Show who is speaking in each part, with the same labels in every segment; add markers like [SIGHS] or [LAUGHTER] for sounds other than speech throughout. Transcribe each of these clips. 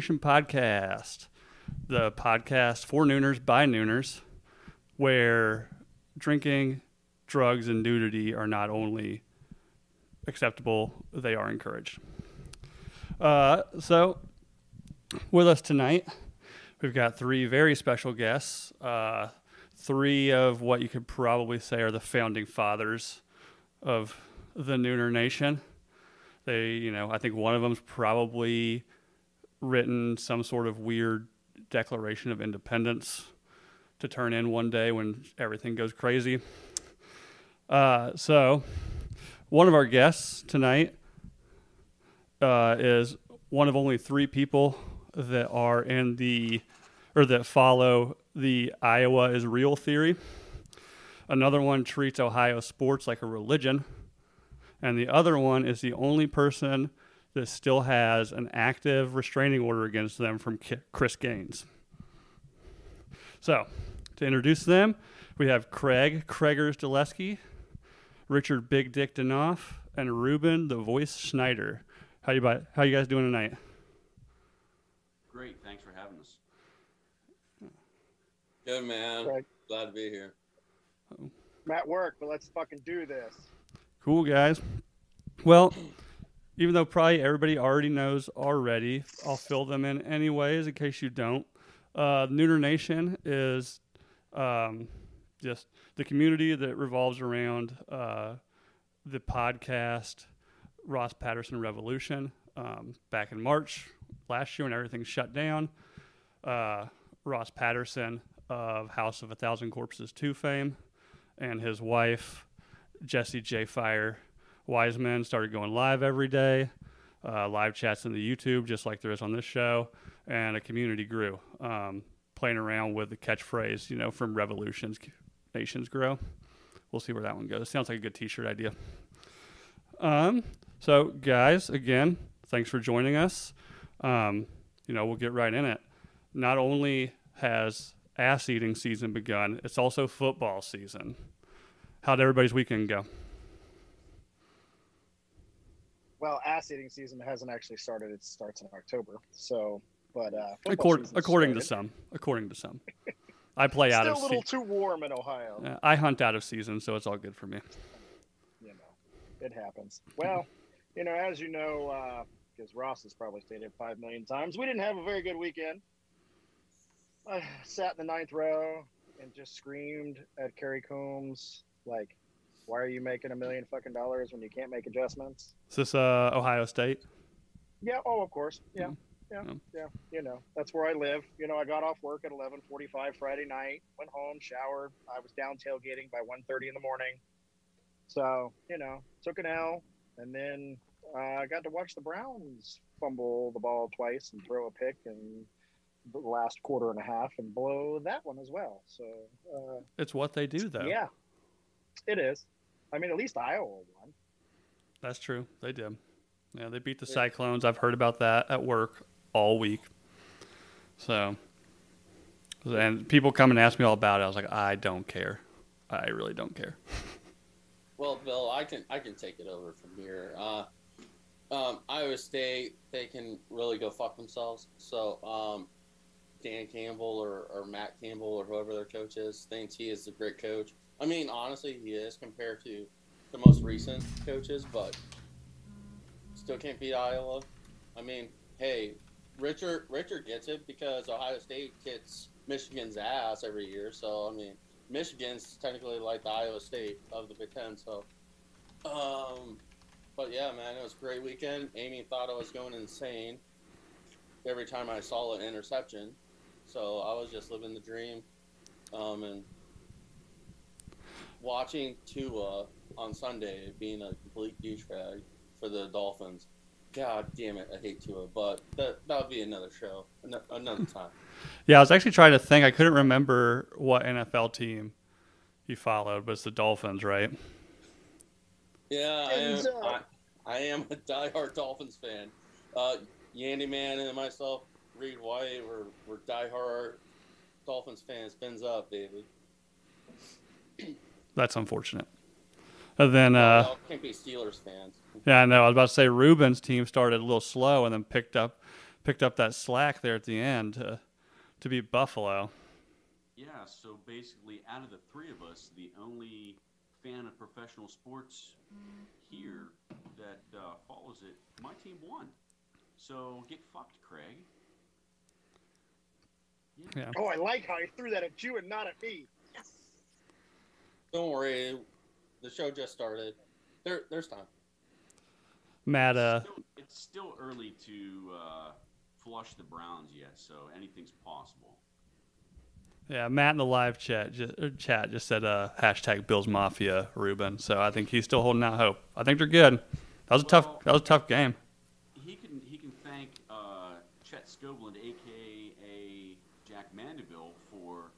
Speaker 1: Nation podcast, the podcast for Nooners by Nooners, where drinking, drugs, and nudity are not only acceptable, they are encouraged. Uh, so, with us tonight, we've got three very special guests. Uh, three of what you could probably say are the founding fathers of the Nooner Nation. They, you know, I think one of them's probably written some sort of weird Declaration of Independence to turn in one day when everything goes crazy. Uh, so, one of our guests tonight uh, is one of only three people that are in the or that follow the Iowa is real theory. Another one treats Ohio sports like a religion and the other one is the only person that still has an active restraining order against them from Chris Gaines. So, to introduce them, we have Craig Craigers Dulesky, Richard Big Dick Danoff, and Ruben the Voice Schneider. How you how you guys doing tonight?
Speaker 2: Great, thanks for having us. Good man, Craig. glad to be here.
Speaker 3: I'm at work, but let's fucking do this.
Speaker 1: Cool, guys. Well, even though probably everybody already knows already, I'll fill them in anyways in case you don't. Uh, Nooner Nation is um, just the community that revolves around uh, the podcast Ross Patterson Revolution. Um, back in March last year when everything shut down, uh, Ross Patterson of House of a Thousand Corpses 2 fame and his wife Jesse J. Fire Wiseman started going live every day, uh, live chats in the YouTube, just like there is on this show, and a community grew, um, playing around with the catchphrase, you know, from Revolutions, Nations Grow. We'll see where that one goes. Sounds like a good T-shirt idea. Um, so, guys, again, thanks for joining us. Um, you know, we'll get right in it. Not only has ass eating season begun, it's also football season. How'd everybody's weekend go?
Speaker 3: Well, ass eating season hasn't actually started. It starts in October. So, but uh,
Speaker 1: according according to some, according to some, I play out of.
Speaker 3: Still a little se- too warm in Ohio.
Speaker 1: Uh, I hunt out of season, so it's all good for me.
Speaker 3: You know, it happens. Well, you know, as you know, because uh, Ross has probably stated five million times, we didn't have a very good weekend. I sat in the ninth row and just screamed at Kerry Coombs like, why are you making a million fucking dollars when you can't make adjustments?
Speaker 1: Is this uh, Ohio State?
Speaker 3: Yeah. Oh, of course. Yeah. Mm-hmm. Yeah, yeah, yeah. You know, that's where I live. You know, I got off work at 11:45 Friday night, went home, showered. I was down tailgating by 1:30 in the morning. So, you know, took an L, and then uh, I got to watch the Browns fumble the ball twice and throw a pick and the last quarter and a half and blow that one as well. So uh,
Speaker 1: it's what they do, though.
Speaker 3: Yeah, it is. I mean, at least Iowa won.
Speaker 1: That's true. They did. Yeah, they beat the Cyclones. I've heard about that at work all week. So, and people come and ask me all about it. I was like, I don't care. I really don't care. [LAUGHS]
Speaker 2: well, Bill, I can I can take it over from here. Uh, um, Iowa State, they can really go fuck themselves. So, um, Dan Campbell or, or Matt Campbell or whoever their coach is thinks he is a great coach. I mean, honestly, he is compared to the most recent coaches, but still can't beat Iowa. I mean, hey, Richard Richard gets it because Ohio State gets Michigan's ass every year. So I mean, Michigan's technically like the Iowa State of the Big Ten. So, um, but yeah, man, it was a great weekend. Amy thought I was going insane every time I saw an interception. So I was just living the dream. Um, and watching Tua on Sunday being a complete douchebag for the Dolphins. God damn it, I hate Tua, but that that'll be another show, another time. [LAUGHS]
Speaker 1: yeah, I was actually trying to think. I couldn't remember what NFL team he followed, but it's the Dolphins, right?
Speaker 2: Yeah, I am, I, I am a diehard Dolphins fan. Uh, Yandy Man and myself, Reed White, we're, we're diehard Dolphins fans. Fins up, baby. [CLEARS THROAT]
Speaker 1: That's unfortunate. And then uh,
Speaker 2: can't be Steelers fans.
Speaker 1: Yeah, I know. I was about to say Ruben's team started a little slow and then picked up picked up that slack there at the end to to beat Buffalo.
Speaker 4: Yeah, so basically, out of the three of us, the only fan of professional sports here that uh, follows it, my team won. So get fucked, Craig.
Speaker 1: Yeah.
Speaker 3: Oh, I like how he threw that at you and not at me.
Speaker 2: Don't worry, the show just started. There, there's time.
Speaker 1: Matt, uh,
Speaker 4: Still, it's still early to uh, flush the Browns yet, so anything's possible.
Speaker 1: yeah, Matt in the live chat just, er, chat just said uh, hashtag Bills Mafia Ruben. So I think he's still holding out hope. I think they're good. That was a tough. That was a tough game.
Speaker 4: He can he can thank uh, Chet Scoveland, aka Jack Mandeville, for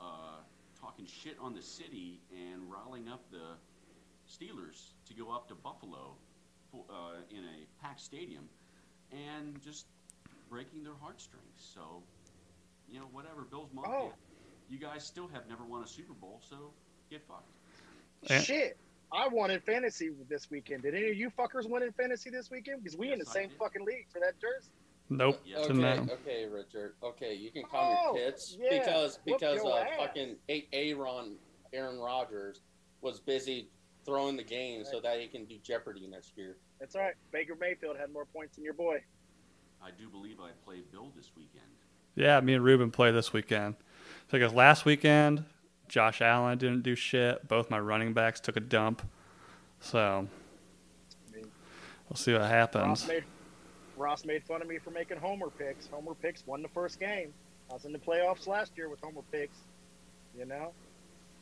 Speaker 4: uh, talking shit on the city and riling up the Steelers to go up to Buffalo for, uh, in a packed stadium and just breaking their heartstrings. So, you know, whatever. Bills Mafia.
Speaker 3: Oh.
Speaker 4: You guys still have never won a Super Bowl, so get fucked.
Speaker 1: Yeah.
Speaker 3: Shit. I won in fantasy this weekend. Did any of you fuckers win in fantasy this weekend? Because we in the same fucking league for that jersey.
Speaker 1: Nope.
Speaker 4: Yeah.
Speaker 2: Okay,
Speaker 1: no.
Speaker 2: okay, Richard. Okay, you can calm
Speaker 3: Oh,
Speaker 2: your tits
Speaker 3: yeah.
Speaker 2: because because
Speaker 3: your
Speaker 2: uh, fucking A- Aaron Aaron Rodgers was busy throwing the game so that he can do Jeopardy next year.
Speaker 3: That's all right. Baker Mayfield had more points than your boy.
Speaker 4: I do believe I played Bill this weekend.
Speaker 1: Yeah, me and Ruben played this weekend. So I guess last weekend, Josh Allen didn't do shit. Both my running backs took a dump. So we'll see what happens.
Speaker 3: Ross made, Ross made fun of me for making homer picks. Homer picks won the first game. I was in the playoffs last year with homer picks. You know,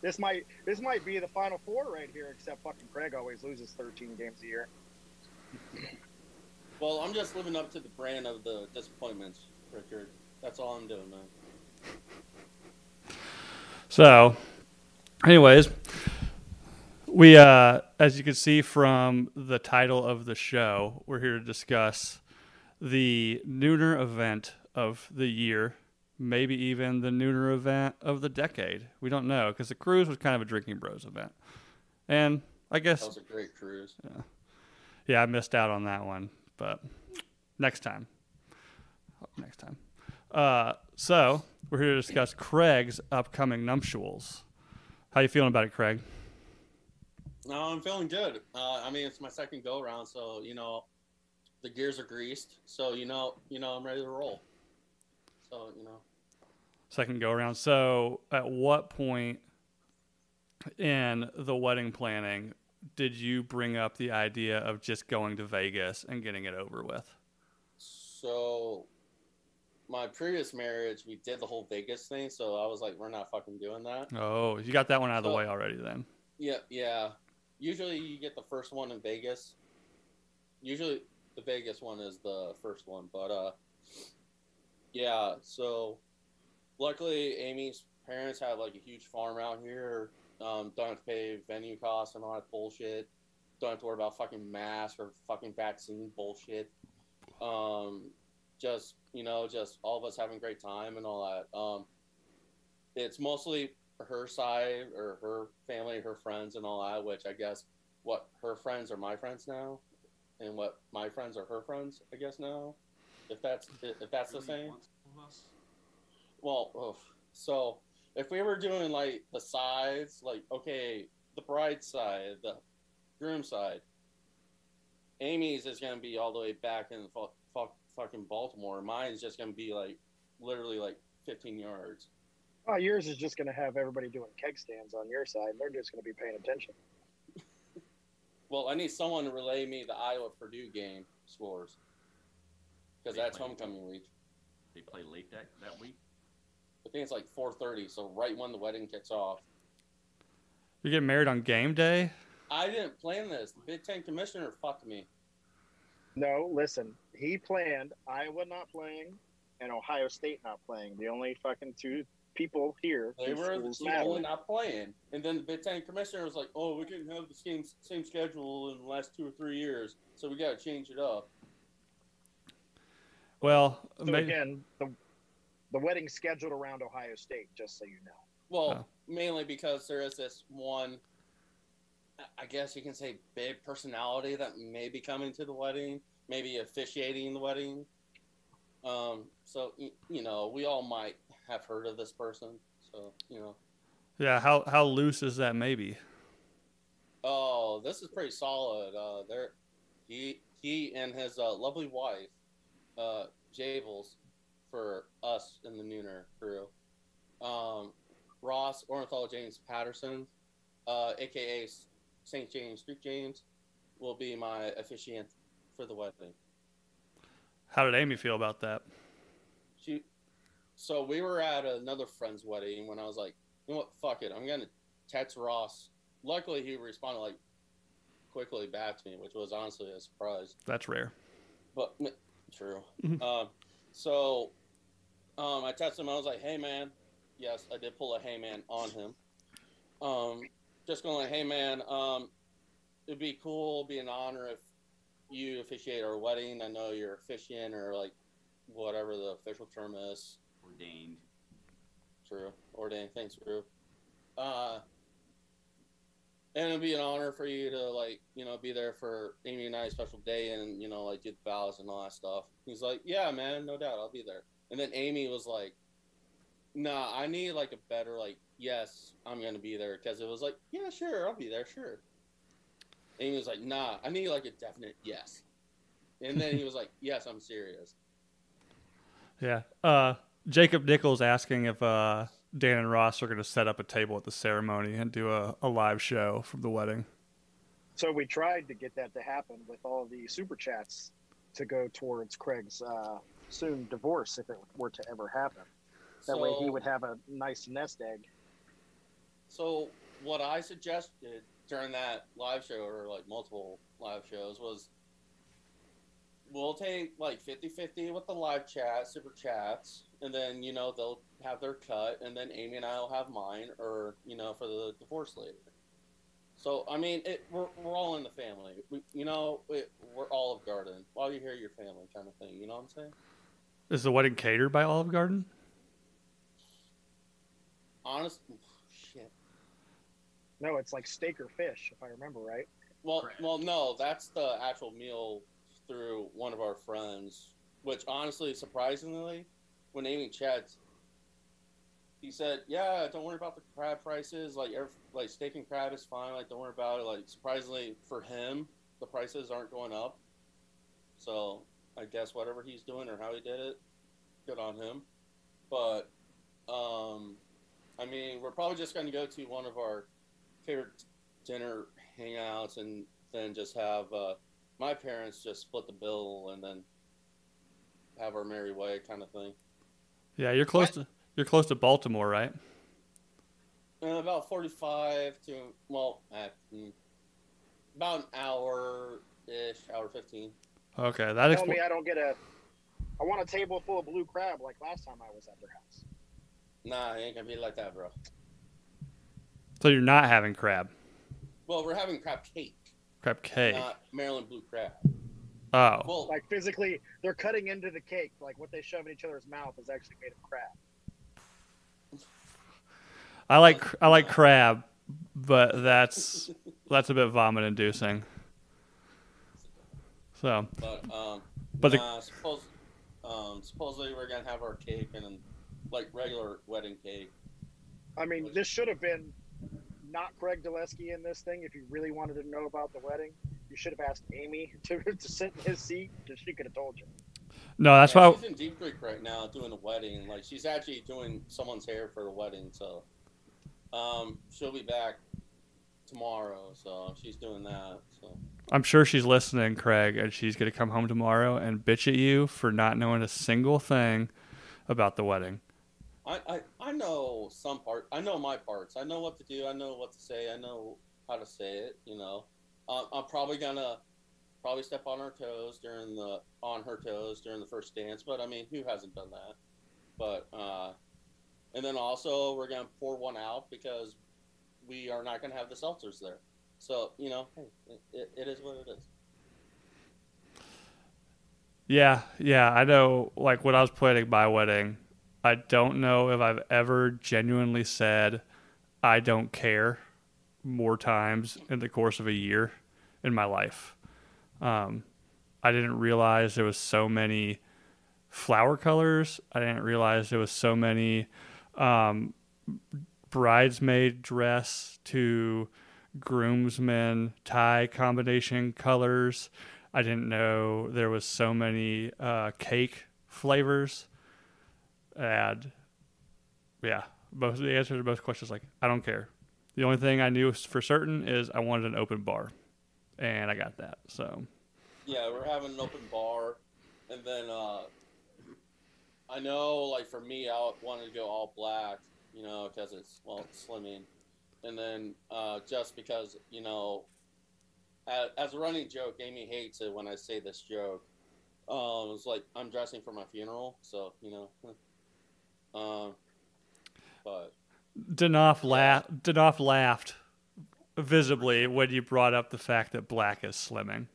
Speaker 3: this might this might be the final four right here. Except fucking Craig always loses 13 games a year. [LAUGHS]
Speaker 2: Well, I'm just living up to the brand of the disappointments, Richard. That's all I'm doing, man.
Speaker 1: So, anyways, we, uh, as you can see from the title of the show, we're here to discuss the Nooner event of the year, maybe even the Nooner event of the decade. We don't know because the cruise was kind of a drinking bros event, and I guess
Speaker 2: That was a great cruise.
Speaker 1: yeah, yeah, I missed out on that one, but next time. Next time. Uh, so we're here to discuss Craig's upcoming nuptials. How you feeling about it, Craig?
Speaker 2: No, I'm feeling good. Uh, I mean, it's my second go around, so you know, the gears are greased. So you know, you know, I'm ready to roll. So you know,
Speaker 1: Second go around. So, at what point in the wedding planning did you bring up the idea of just going to Vegas and getting it over with?
Speaker 2: so my previous marriage, we did the whole Vegas thing. So I was like, we're not fucking doing that.
Speaker 1: Oh, you got that one out of the way already then.
Speaker 2: Yeah, yeah. Usually you get the first one in Vegas. Usually the Vegas one is the first one, but uh yeah, so luckily Amy's parents have like a huge farm out here. Um don't have to pay venue costs and all that bullshit. Don't have to worry about fucking mask or fucking vaccine bullshit. Um just you know, just all of us having great time and all that. Um it's mostly her side or her family, her friends, and all that. Which I guess what her friends are my friends now, and what my friends are her friends. I guess now, if that's if that's the same. Well, oof. so if we were doing like the sides, like okay, the bride side, the groom side, Amy's is gonna be all the way back in fu- fu- fucking Baltimore. Mine's just gonna be like literally like 15 yards.
Speaker 3: Oh, yours is just to have everybody doing keg stands on your side. and They're just to be paying attention.
Speaker 2: Well, I need someone to relay me the Iowa Purdue game scores because that's
Speaker 4: play-
Speaker 2: homecoming week.
Speaker 4: They play late that, that week.
Speaker 2: I think it's like 4:30, so right when the wedding kicks off.
Speaker 1: You're getting married on game day?
Speaker 2: I didn't plan this. The Big Ten commissioner fucked me.
Speaker 3: No, listen. He planned Iowa not playing and Ohio State not playing. The only fucking two people here.
Speaker 2: They were the
Speaker 3: schools matter.
Speaker 2: only not playing, and then the Big Ten commissioner was like, "Oh, we couldn't have the same same schedule in the last two or three years, so we got to change it up."
Speaker 1: Well,
Speaker 3: So
Speaker 1: may-
Speaker 3: again, the the wedding's scheduled around Ohio State, just so you know.
Speaker 2: Well, mainly because there is this one, I guess you can say, big personality that may be coming to the wedding, maybe officiating the wedding. Um, so you know, we all might have heard of this person. So you know,
Speaker 1: Yeah, how how loose is that maybe?
Speaker 2: oh, this is pretty solid. Uh, there, he he and his uh, lovely wife, uh, Javels, for us in the Nooner crew. Um, Ross Ornitholo James Patterson, uh, aka St. James Street James, will be my officiant for the wedding.
Speaker 1: How did Amy feel about that?
Speaker 2: she so we were at another friend's wedding when I was like, you know what, fuck it, I'm gonna text Ross. Luckily he responded like quickly back to me, which was honestly a surprise.
Speaker 1: That's rare.
Speaker 2: But true.
Speaker 1: Mhm.
Speaker 2: Um so um I texted him, I was like, Hey man, yes, I did pull a hey man on him. Um just going like, hey man, um it'd be cool, it'd be an honor if you officiate our wedding. I know you're officiant or like whatever the official term is.
Speaker 4: Ordained.
Speaker 2: True. Ordained. Thanks, Drew. Uh, and it'd be an honor for you to like, you know, be there for Amy and I's special day and you know, like do the vows and all that stuff. He's like, yeah, man, no doubt, I'll be there. And then Amy was like, nah, I need like a better like, yes, I'm gonna be there because it was like, yeah, sure, I'll be there, sure. Amy was like, nah, I need like a definite yes. And then he was like, yes, I'm serious.
Speaker 1: Yeah. Uh, Jacob Nichols asking if uh, Dan and Ross are going to set up a table at the ceremony and do a, a live show from the wedding.
Speaker 3: So we tried to get that to happen with all the super chats to go towards Craig's uh, soon divorce if it were to ever happen. That way he would have a nice nest egg.
Speaker 2: So what I suggested during that live show or like multiple live shows was we'll take like 50-50 with the live chat, super chats, and then you know they'll have their cut and then Amy and I will have mine or you know for the divorce later. So I mean, it, we're, we're all in the family. We, you know, it, we're Olive Garden. While you're here, your family kind of thing. You know what I'm saying?
Speaker 1: Is the wedding catered by Olive Garden?
Speaker 2: Honest, shit.
Speaker 3: No, it's like steak or fish, if I remember right.
Speaker 2: Well,
Speaker 4: Correct.
Speaker 2: well, no, that's the actual meal through one of our friends. Which honestly, surprisingly, when Amy chats, he said, "Yeah, don't worry about the crab prices. Like, every, like steak and crab is fine. Like, don't worry about it. Like, surprisingly for him, the prices aren't going up. So I guess whatever he's doing or how he did it, good on him. But, um, I mean, we're probably just going to go to one of our favorite dinner hangouts and then just have uh, my parents just split the bill and then have our merry way kind of thing.
Speaker 1: Yeah, you're close to you're close to Baltimore, right?
Speaker 2: Uh, about 45 to, well, at, mm, about an hour ish, hour 15.
Speaker 1: Okay, that
Speaker 3: Tell me I don't get a. I want a table full of blue crab like last time I was at their house.
Speaker 2: Nah, it ain't gonna be like that, bro.
Speaker 1: so you're not having crab,
Speaker 2: Well, we're having crab cake,
Speaker 1: crab cake.
Speaker 2: not Maryland blue crab.
Speaker 1: Oh,
Speaker 2: Well,
Speaker 3: Like physically, they're cutting into the cake. Like what they shove in each other's mouth is actually made of crab.
Speaker 1: I like I like crab, but that's that's a bit vomit inducing. So,
Speaker 2: but, um,
Speaker 1: but the,
Speaker 2: uh, suppose, um, supposedly we're gonna have our cake and like regular wedding cake.
Speaker 3: I mean, this should have been not Craig Dulesky in this thing. If you really wanted to know about the wedding, you should have asked Amy [LAUGHS] to, to sit in his seat because she could have told you.
Speaker 1: no, that's
Speaker 2: Yeah,
Speaker 1: why
Speaker 2: she's in Deep Creek right now doing a wedding. Like she's actually doing someone's hair for the wedding, so um, she'll be back tomorrow. So she's doing that. So
Speaker 1: I'm sure she's listening, Craig, and she's gonna come home tomorrow and bitch at you for not knowing a single thing about the wedding.
Speaker 2: I, I I know some part. I know my parts. I know what to do. I know what to say. I know how to say it. You know, um, I'm probably gonna probably step on her toes during the on her toes during the first dance. But I mean, who hasn't done that? But uh, and then also we're gonna pour one out because we are not gonna have the seltzers there. So you know, hey, it, it is what it is.
Speaker 1: Yeah, yeah, I know. Like when I was planning my wedding, I don't know if I've ever genuinely said I don't care more times in the course of a year in my life. Um, I didn't realize there was so many flower colors. I didn't realize there was so many um, bridesmaid dress to groomsmen tie combination colors. I didn't know there was so many uh, cake flavors. And yeah, both the answer to both questions like I don't care. The only thing I knew for certain is I wanted an open bar, and I got that. So
Speaker 2: Yeah, we're having an open bar, and then uh, I know, like for me, I wanted to go all black, you know, because it's well, it's slimming, and then uh, just because you know, as, a running joke, Amy hates it when I say this joke. Um, it's like I'm dressing for my funeral, so you know. um, [LAUGHS] but
Speaker 1: Danoff laughed. Danoff laughed visibly when you brought up the fact that black is slimming.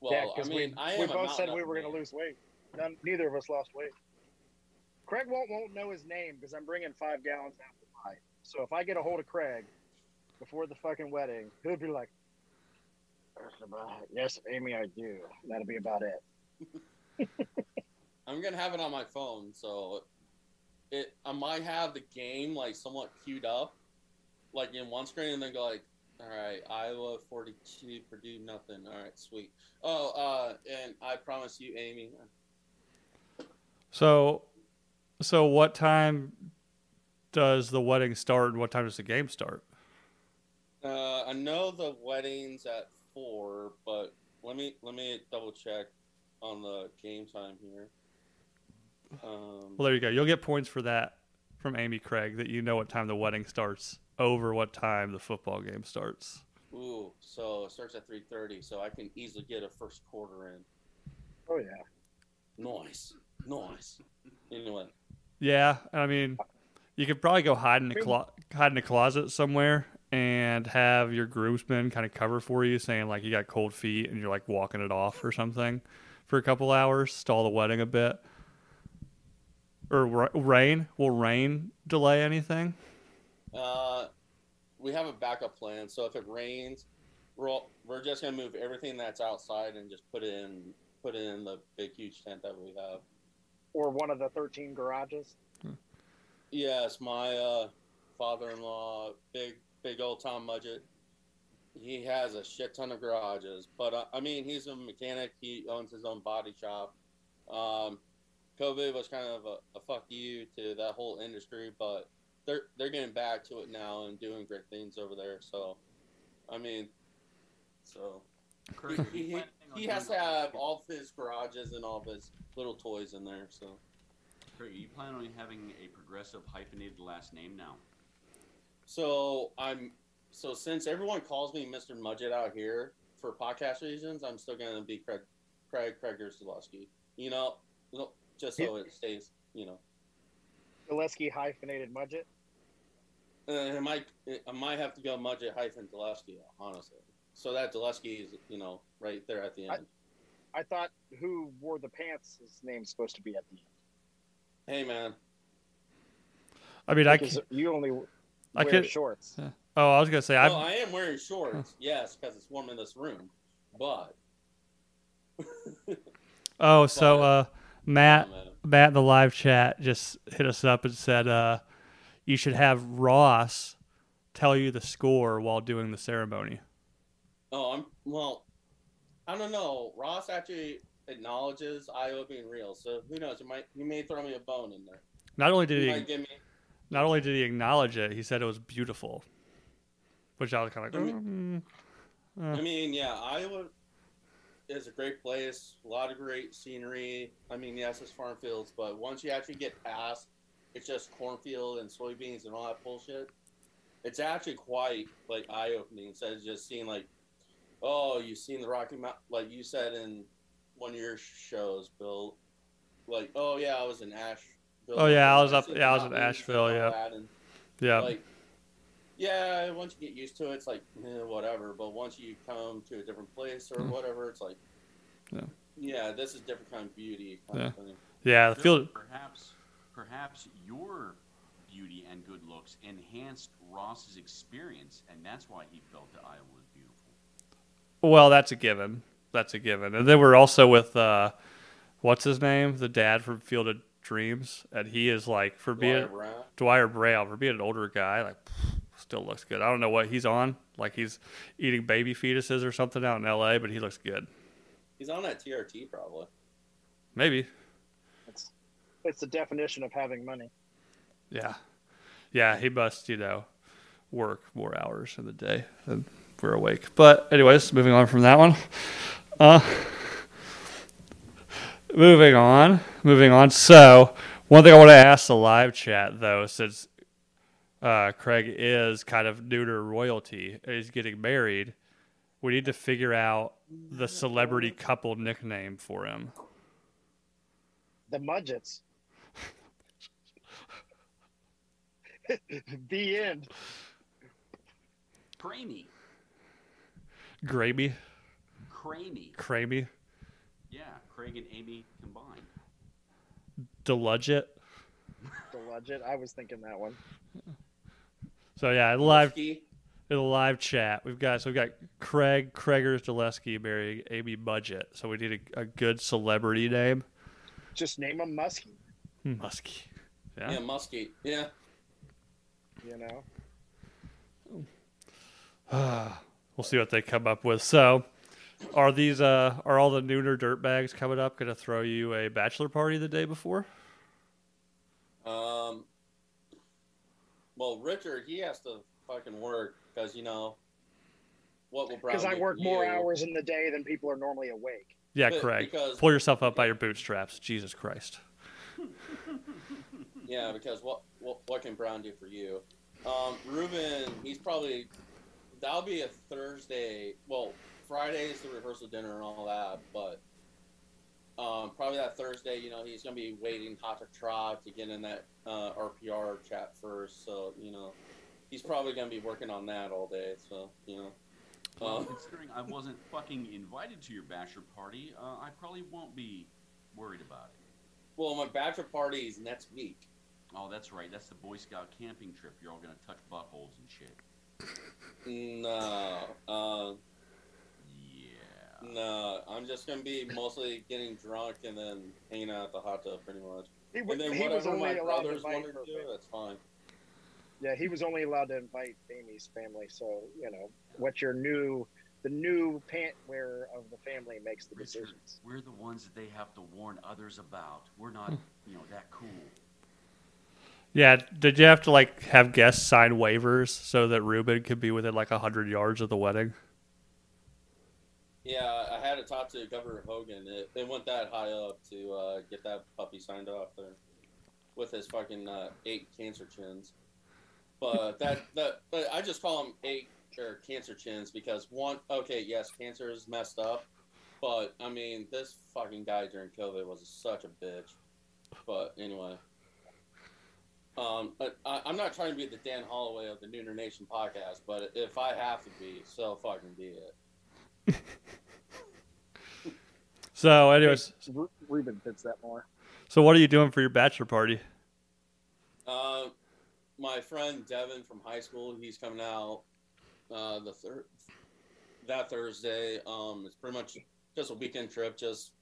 Speaker 2: well,
Speaker 3: yeah,
Speaker 2: I mean,
Speaker 3: we, we both said we were going to lose weight. None, neither of us lost weight. Craig won't won't know his name because I'm bringing five gallons out to. So if I get a hold of Craig before the fucking wedding, he'll be like, "Yes, Amy, I do." That'll be about it. [LAUGHS]
Speaker 2: I'm gonna have it on my phone, so it I might have the game like somewhat queued up, like in one screen, and then go like, all right, Iowa 42, Purdue nothing. All right, sweet. Oh, uh, and I promise you, Amy.
Speaker 1: So, so what time does the wedding start, and what time does the game start?
Speaker 2: Uh, I know the wedding's at four, but let me let me double check on the game time here. Um,
Speaker 1: Well, there you go. You'll get points for that from Amy Craig that you know what time the wedding starts over what time the football game starts.
Speaker 2: ooh, so it starts at three thirty, so I can easily get a first quarter in.
Speaker 3: Oh yeah.
Speaker 2: Nice, nice. Anyway,
Speaker 1: Yeah, I mean, you could probably go hide in a clo- hide in a closet somewhere and have your groomsmen kind of cover for you, saying like you got cold feet and you're like walking it off or something for a couple hours, stall the wedding a bit. Or rain? Will rain delay anything?
Speaker 2: uh, we have a backup plan. So if it rains, we're all, we're just gonna move everything that's outside and just put it in put it in the big huge tent that we have.
Speaker 3: Or one of the 13 garages.
Speaker 2: Yes, my uh, father-in-law, big big old Tom Mudgett. He has a shit ton of garages, but uh, I mean, he's a mechanic. He owns his own body shop. Um, COVID was kind of a, a fuck you to that whole industry, but they're they're getting back to it now and doing great things over there. So, I mean, so
Speaker 4: Craig,
Speaker 2: he, he, he has to have all of his garages and all of his little toys in there. So.
Speaker 4: Craig, you plan on having a progressive hyphenated last name now?
Speaker 2: So I'm so since everyone calls me Mr. Mudgett out here for podcast reasons, I'm still gonna be Craig Craig Craig Zalewski. You know, no- just so it stays. You know,
Speaker 3: Gillespie hyphenated Mudgett.
Speaker 2: uh, I might I might have to go Mudgett hyphen Zalewski, honestly. So that Zalewski is you know right there at the end.
Speaker 3: I thought who wore the pants, his name's supposed to be at the end.
Speaker 2: hey man,
Speaker 1: I mean, I can,
Speaker 3: you only
Speaker 1: I
Speaker 3: wear
Speaker 1: could-
Speaker 3: shorts.
Speaker 1: Oh, I was gonna say
Speaker 2: well
Speaker 1: I.
Speaker 2: I am wearing shorts, yes, because it's warm in this room, but.
Speaker 1: Oh, so uh, Matt. Matt in the live chat just hit us up and said uh, you should have Ross tell you the score while doing the ceremony.
Speaker 2: Oh, I'm well. I don't know. Ross actually acknowledges Iowa being real, so who knows? You might you may throw me a bone in there.
Speaker 1: Not only did
Speaker 2: You
Speaker 1: he
Speaker 2: me.
Speaker 1: not only did he acknowledge it, he said it was beautiful, which I was kind of
Speaker 2: I
Speaker 1: like, "Mm,
Speaker 2: I mean, yeah, Iowa is a great place. A lot of great scenery. I mean, yes, it's farm fields, but once you actually get past, it's just cornfield and soybeans and all that bullshit. It's actually quite like eye opening instead of just seeing like, oh, you've seen the Rocky Mountain, like you said in one of your shows, Bill. Like, oh yeah, I was in Asheville.
Speaker 1: Oh, yeah, I was up- yeah, I was in Asheville, yeah.
Speaker 2: and
Speaker 1: yeah,
Speaker 2: like yeah once you get used to it it's like eh, whatever but once you come to a different place or
Speaker 1: Mm.
Speaker 2: whatever it's like
Speaker 1: Yeah.
Speaker 2: yeah this is different kind of beauty kind
Speaker 1: Yeah.
Speaker 2: of
Speaker 1: yeah. The field,
Speaker 4: Perhaps, perhaps your beauty and good looks enhanced Ross's experience, and that's why he felt that Iowa was beautiful.
Speaker 1: well, that's a given. That's a given. And then we're also with uh, what's his name? The dad from Field of Dreams, and he is like for being
Speaker 2: Dwier Brown.
Speaker 1: Dwier Brown for being an older guy, like still looks good. I don't know what he's on, like he's eating baby fetuses or something out in L.A., but he looks good.
Speaker 2: He's on that TRT probably.
Speaker 1: Maybe,
Speaker 3: It's it's the definition of having money.
Speaker 1: yeah, yeah. He must, you know, work more hours in the day than we're awake. But anyways, moving on from that one. Uh, moving on, moving on. So one thing I want to ask the live chat though, since uh, Craig is kind of Nooner royalty, and he's getting married. We need to figure out the celebrity couple nickname for him.
Speaker 3: The Mudgetts. [LAUGHS] the end.
Speaker 4: Cramey.
Speaker 1: Gravy,
Speaker 4: Cramey.
Speaker 1: Cramey,
Speaker 4: Yeah, Craig and Amy combined.
Speaker 1: Deludget.
Speaker 3: The Mudgett. I was thinking that one.
Speaker 1: So yeah, live
Speaker 2: Whiskey.
Speaker 1: in the live chat, we've got so we've got Craig Kreger's Dulesky marrying Amy Mudgett. So we need a, a good celebrity name.
Speaker 3: Just name them Muskie.
Speaker 1: Muskie.
Speaker 2: Yeah,
Speaker 1: Yeah.
Speaker 2: Muskie. Yeah.
Speaker 3: You know. [SIGHS]
Speaker 1: we'll see what they come up with. So, are these uh are all the nooner dirtbags coming up going to throw you a bachelor party the day before?
Speaker 2: Um. Well, Richard, he has to fucking work because you know what will Brown
Speaker 3: Because I work
Speaker 2: for
Speaker 3: more
Speaker 2: you?
Speaker 3: hours in the day than people are normally awake.
Speaker 1: Yeah,
Speaker 2: But
Speaker 1: Craig.
Speaker 2: because-
Speaker 1: Pull yourself up by your bootstraps. Jesus Christ. [LAUGHS]
Speaker 2: Yeah, because what what what can Brown do for you? Um, Ruben, he's probably that'll be a Thursday. Well, Friday is the rehearsal dinner and all that, but um, probably that Thursday. You know, he's gonna be waiting hot to trot to get in that uh, RPR chat first. So you know, he's probably gonna be working on that all day. So you know.
Speaker 4: Well,
Speaker 2: Um,
Speaker 4: considering I wasn't fucking invited to your bachelor party, uh, I probably won't be worried about it.
Speaker 2: well, my bachelor party is next week.
Speaker 4: Oh, that's right. That's the Boy Scout camping trip. You're all gonna touch buttholes and shit.
Speaker 2: No, uh. No, I'm just gonna be mostly getting drunk and then hanging out at the hot tub, pretty much.
Speaker 3: He,
Speaker 2: And then
Speaker 3: he was
Speaker 2: whatever
Speaker 3: only
Speaker 2: my
Speaker 3: allowed to
Speaker 2: brothers
Speaker 3: invite
Speaker 2: want to do, that's fine.
Speaker 3: Yeah, he was only allowed to invite Amy's family. So you know what your new, the new pant wearer of the family makes the
Speaker 4: Richard,
Speaker 3: decisions.
Speaker 4: we're the ones that they have to warn others about. We're not, hmm. you know, that cool.
Speaker 1: Yeah, did you have to like have guests sign waivers so that Ruben could be within like hundred yards of the wedding?
Speaker 2: Yeah, I had to talk to Governor Hogan. It, it went that high up to uh, get that puppy signed off there with his fucking uh, eight cancer chins. But [LAUGHS] that that but I just call them eight or cancer chins because one okay yes cancer is messed up, but I mean this fucking guy during COVID was such a bitch. But anyway. Um, I, I'm not trying to be the Dan Holloway of the Nooner Nation podcast, but if I have to be, so fucking be it. [LAUGHS]
Speaker 1: So, anyways,
Speaker 3: Ru- Ruben fits that more.
Speaker 1: so what are you doing for your bachelor party?
Speaker 2: Uh, my friend Devin from high school, he's coming out uh, the third that Thursday. Um, it's pretty much just a weekend trip. Just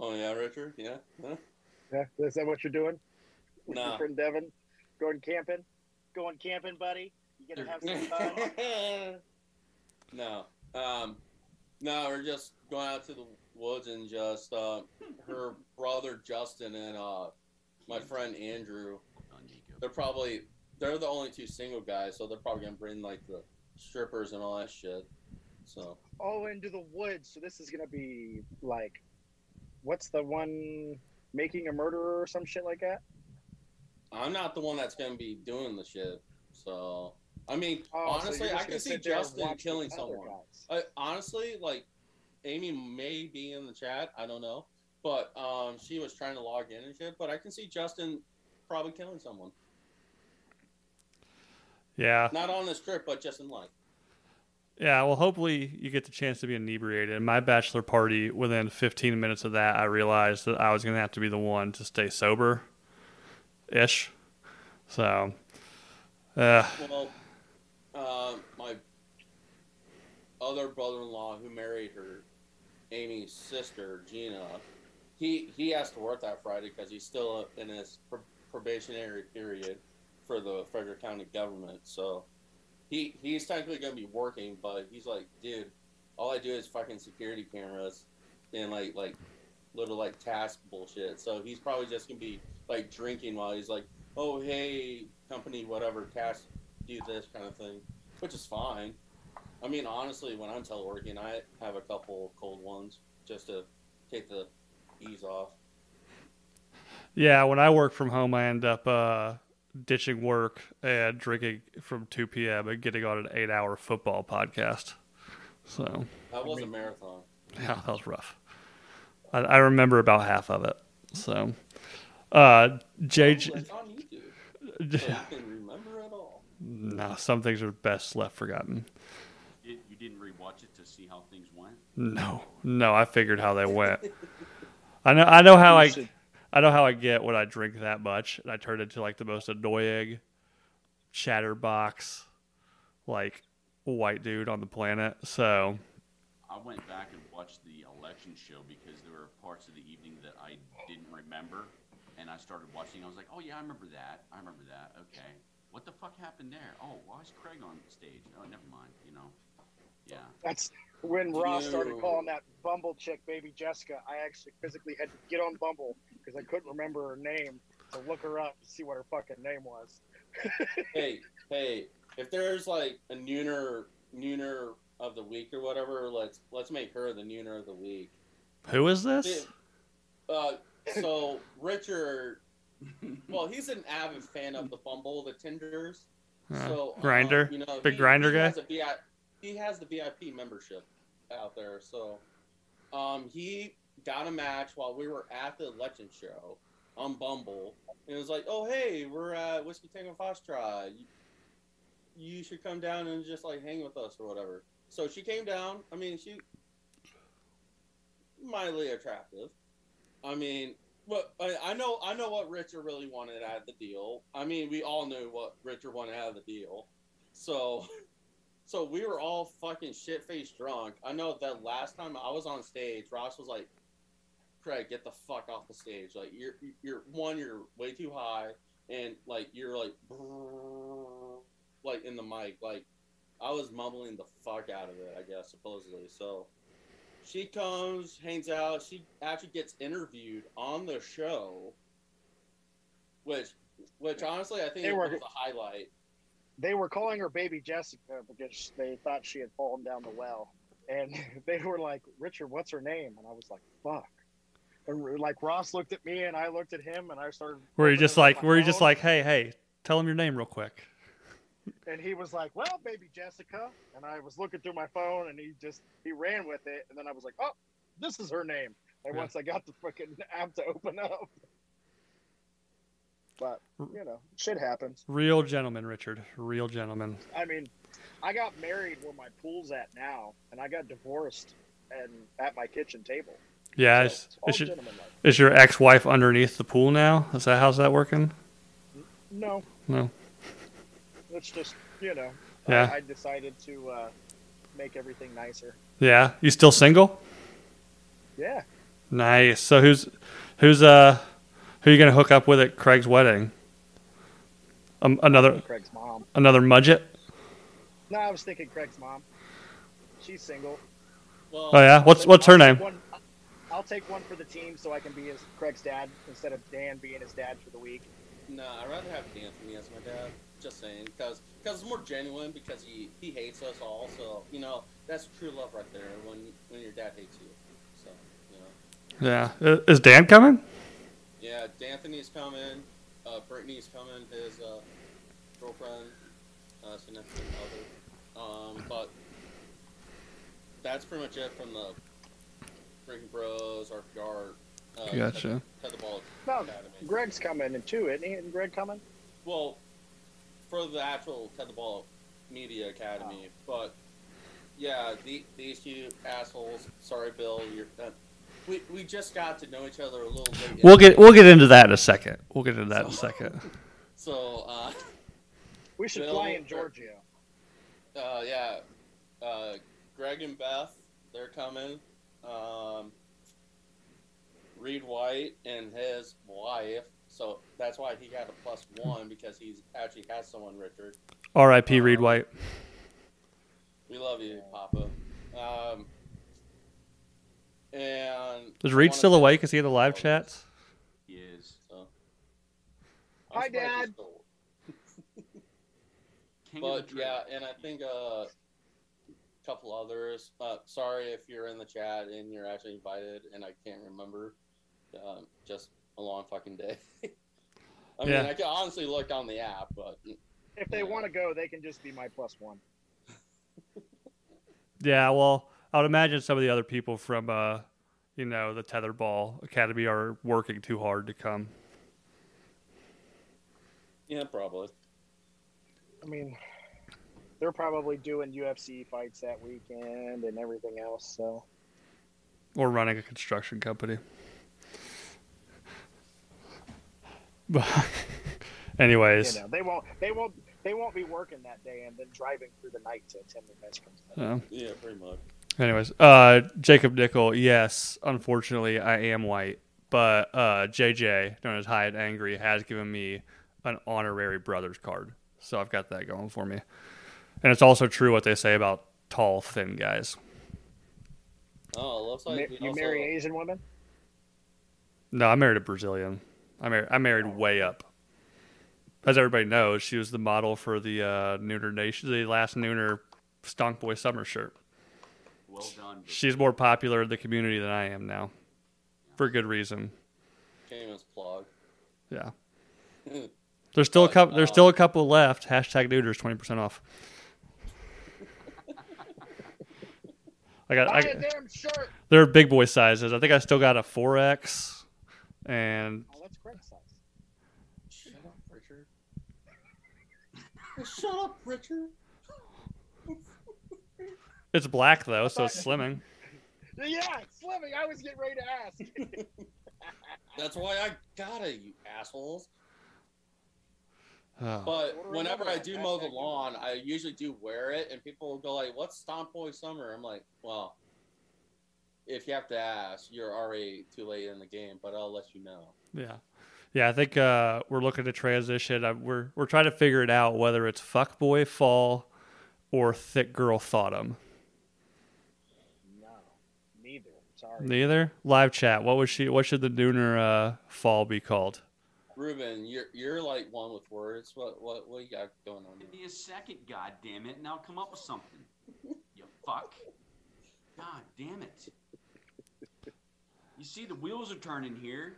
Speaker 2: oh yeah, Richard, yeah, huh?
Speaker 3: Yeah, is that what you're doing? With
Speaker 2: Nah.
Speaker 3: your friend Devin, going camping, going camping, buddy. You gonna have some fun? [LAUGHS]
Speaker 2: no, um, no, we're just going out to the woods and just uh, her brother Justin and uh, my friend Andrew. They're probably they're the only two single guys, so they're probably gonna bring like the strippers and all that shit. So
Speaker 3: oh, into the woods. So this is gonna be like, what's the one making a murderer or some shit like that?
Speaker 2: I'm not the one that's gonna be doing the shit. So I mean,
Speaker 3: Oh,
Speaker 2: honestly,
Speaker 3: you're
Speaker 2: I can see
Speaker 3: sit there and
Speaker 2: Justin killing someone. I, honestly, like Amy may be in the chat. I don't know, but um, she was trying to log in and shit. But I can see Justin probably killing someone.
Speaker 1: Yeah,
Speaker 2: Not on this trip, but just in life.
Speaker 1: yeah. Well, hopefully you get the chance to be inebriated. My bachelor party, within 15 minutes of that, I realized that I was gonna have to be the one to stay sober, ish. So, uh,
Speaker 2: Well, uh, my other brother-in-law who married her, Amy's sister Gina, he he has to work that Friday because he's still in his pr- probationary period for the Frederick County government. So he he's technically gonna be working, but he's like, dude, all I do is fucking security cameras and like like little like task bullshit. So he's probably just gonna be like drinking while he's like, oh hey company whatever task do this kind of thing, which is fine. I mean honestly, when I'm teleworking, I have a couple cold ones just to take the ease off.
Speaker 1: Yeah, when I work from home, I end up uh, ditching work and drinking from 2 p.m. and getting on an eight-hour football podcast. So
Speaker 2: That was a marathon.
Speaker 1: yeah, that was rough. I, I remember about half of it. So, uh, JJ,
Speaker 2: Oh, [LAUGHS]
Speaker 1: no, some things are best left forgotten.
Speaker 4: You, you didn't rewatch it to see how things went.
Speaker 1: No, no, I figured how they went. I know, I know how I, I know how I get when I drink that much, and I turn into like the most annoying, chatterbox, like white dude on the planet. So,
Speaker 4: I went back and watched the election show because there were parts of the evening that I didn't remember, and I started watching. I was like, "Oh yeah, I remember that. I remember that. Okay, what the fuck happened there? Oh, why is Craig on stage? Oh, never mind. You know, yeah.
Speaker 3: That's when Ross started calling that Bumble chick baby Jessica. I actually physically had to get on Bumble because I couldn't remember her name to look her up to see what her fucking name was. [LAUGHS]
Speaker 2: hey, hey, if there's like a nooner nooner of the week or whatever, let's let's make her the nooner of the week.
Speaker 1: who is this?
Speaker 2: Uh, so Richard, well, he's an avid fan of the Bumble, the Tinders.
Speaker 1: Uh,
Speaker 2: So uh,
Speaker 1: Grindr,
Speaker 2: you know,
Speaker 1: big
Speaker 2: he-
Speaker 1: Grindr
Speaker 2: he
Speaker 1: guy.
Speaker 2: Has he has the VIP membership out there, so um, he got a match while we were at the election show on Bumble, and it was like, "Oh, hey, we're at Whiskey Tango Foxtrot. You, you should come down and just like hang with us or whatever." So she came down. I mean, she mildly attractive. I mean, I, I know, I know what Richard really wanted out of the deal. I mean, we all knew what Richard wanted out of the deal. So, [LAUGHS] so we were all fucking shit faced drunk. I know that last time I was on stage, Ross was like, "Craig, get the fuck off the stage! Like you're, you're one, you're way too high, and like you're like, like in the mic, like." I was mumbling the fuck out of it, I guess, supposedly. So she comes, hangs out. She actually gets interviewed on the show, which, which honestly, I think
Speaker 3: They were-
Speaker 2: was a highlight.
Speaker 3: They were calling her baby Jessica because they thought she had fallen down the well, and [LAUGHS] they were like, "Richard, what's her name?" And I was like, "Fuck." And like Ross looked at me, and I looked at him, and I started.
Speaker 1: Were you just like,
Speaker 3: my
Speaker 1: were you just like, hey, hey, tell him your name real quick?
Speaker 3: And he was like, "Well, baby Jessica," and I was looking through my phone, and he just he ran with it, and then I was like, "Oh, this is her name." And
Speaker 1: Yeah.
Speaker 3: once I got the freaking app to open up, but you know, shit happens.
Speaker 1: Real gentleman, Richard. Real gentleman.
Speaker 3: I mean, I got married where my pool's at now, and I got divorced and at my kitchen table.
Speaker 1: Yeah,
Speaker 3: So
Speaker 1: is,
Speaker 3: it's all
Speaker 1: is, your, is your ex-wife underneath the pool now? Is that how's that working?
Speaker 3: No,
Speaker 1: No.
Speaker 3: It's just you know,
Speaker 1: Yeah.
Speaker 3: I, I decided to uh, make everything nicer.
Speaker 1: Yeah, you still single?
Speaker 3: Yeah,
Speaker 1: Nice. So who's who's uh who you gonna hook up with at Craig's wedding? Um, another
Speaker 3: Craig's mom.
Speaker 1: another mudget?
Speaker 3: No, I was thinking Craig's mom. She's single.
Speaker 2: Well,
Speaker 1: Oh yeah. What's
Speaker 3: I'll
Speaker 1: what's her
Speaker 3: take
Speaker 1: name?
Speaker 3: One, I'll take one for the team so I can be his Craig's dad instead of Dan being his dad for the week.
Speaker 2: No, I'd rather have Anthony as my dad. Just saying, because because it's more genuine. Because he he hates us all. So you know that's true love right there. When when your dad hates you. So you know.
Speaker 1: Yeah. Is Dan coming?
Speaker 2: Yeah, D'Anthony's coming. Uh, Brittany's coming. His uh, girlfriend, uh, significant other. Um, but that's pretty much it from the Drinking Bros, RPR. Uh,
Speaker 1: Gotcha.
Speaker 2: Ted, Ted the Ball
Speaker 3: No,
Speaker 2: Academy.
Speaker 3: Greg's coming in too, isn't he? Isn't Greg coming?
Speaker 2: Well, for the actual Ted Ball Media Academy, but yeah, the, these two assholes. Sorry, Bill. You're. Uh, we, we just got to know each other a little bit.
Speaker 1: We'll get we'll get into that in a second. We'll get into that in a second. [LAUGHS]
Speaker 2: So, uh,
Speaker 3: We should
Speaker 2: Bill-
Speaker 3: fly in Georgia.
Speaker 2: uh, yeah, uh, Greg and Beth, they're coming. um, Reed White and his wife. So that's why he got a plus one because he's actually has someone, Richard.
Speaker 1: R.I.P. Reed White.
Speaker 2: We love you, Papa. Um, and
Speaker 1: Is
Speaker 2: I
Speaker 1: Reed still
Speaker 2: say-
Speaker 1: awake? Is he in the live chats?
Speaker 4: He is
Speaker 2: So.
Speaker 3: Hi,
Speaker 2: I'm surprised he's
Speaker 3: Dad. [LAUGHS]
Speaker 2: But yeah, and I think a couple others. Uh, sorry if you're in the chat and you're actually invited, and I can't remember. Um, just a long fucking day. [LAUGHS] I mean, I can honestly look on the app, but
Speaker 3: If they want to go, they can just be my plus one. [LAUGHS]
Speaker 1: Yeah, well, I would imagine some of the other people from, uh, you know, the Tetherball Academy are working too hard to come.
Speaker 2: yeah, probably.
Speaker 3: I mean, they're probably doing UFC fights that weekend and everything else. So
Speaker 1: or running a construction company. But [LAUGHS] anyways,
Speaker 3: you know, they won't, they won't, they won't be working that day and then driving through the night to attend the Mets
Speaker 1: uh,
Speaker 2: Yeah, pretty much.
Speaker 1: anyways, uh, Jacob Nickel, yes, unfortunately, I am white, but uh, JJ, known as Hyatt Angry, has given me an honorary brother's card, so I've got that going for me. And it's also true what they say about tall, thin guys.
Speaker 2: Oh, looks like we
Speaker 3: you
Speaker 2: also,
Speaker 3: marry Asian women?
Speaker 1: No, I married a Brazilian. I married I married way up. As everybody knows, she was the model for the uh, Nooner Nation, the last Nooner Stonk Boy summer shirt.
Speaker 4: Well done.
Speaker 1: She's more popular in the community than I am now, for good reason.
Speaker 2: Shameless plug.
Speaker 1: Yeah, [LAUGHS] there's still a couple. There's still a couple left. Hashtag Nooters twenty percent off. [LAUGHS] I got.
Speaker 3: Buy
Speaker 1: I,
Speaker 3: a damn shirt.
Speaker 1: they're big boy sizes. I think I still got a four X, and
Speaker 3: Oh, that's great size.
Speaker 2: Shut up, Richard. Shut up, Richard.
Speaker 1: it's black though, so it's slimming.
Speaker 3: Yeah, Slimming. I was getting ready to ask. [LAUGHS]
Speaker 2: That's why I got it, you assholes.
Speaker 1: Oh.
Speaker 2: But whenever I do mow the lawn, I usually do wear it, and people will go like, "What's Stonk Boy Summer?" I'm like, "Well, if you have to ask, you're already too late in the game, but I'll let you know."
Speaker 1: Yeah, yeah. I think uh, we're looking to transition. Uh, we're we're trying to figure it out whether it's fuck boy fall or thick girl thoughtum.
Speaker 3: no, neither. Sorry.
Speaker 1: Neither. Live chat. What was she? What should the Nooner uh, fall be called?
Speaker 2: Ruben, you're you're like one with words. What what what you got going on?
Speaker 4: Give
Speaker 2: Here?
Speaker 4: me a second, god damn it, and I'll come up with something. [LAUGHS] you fuck. God damn it. You see the wheels are turning here.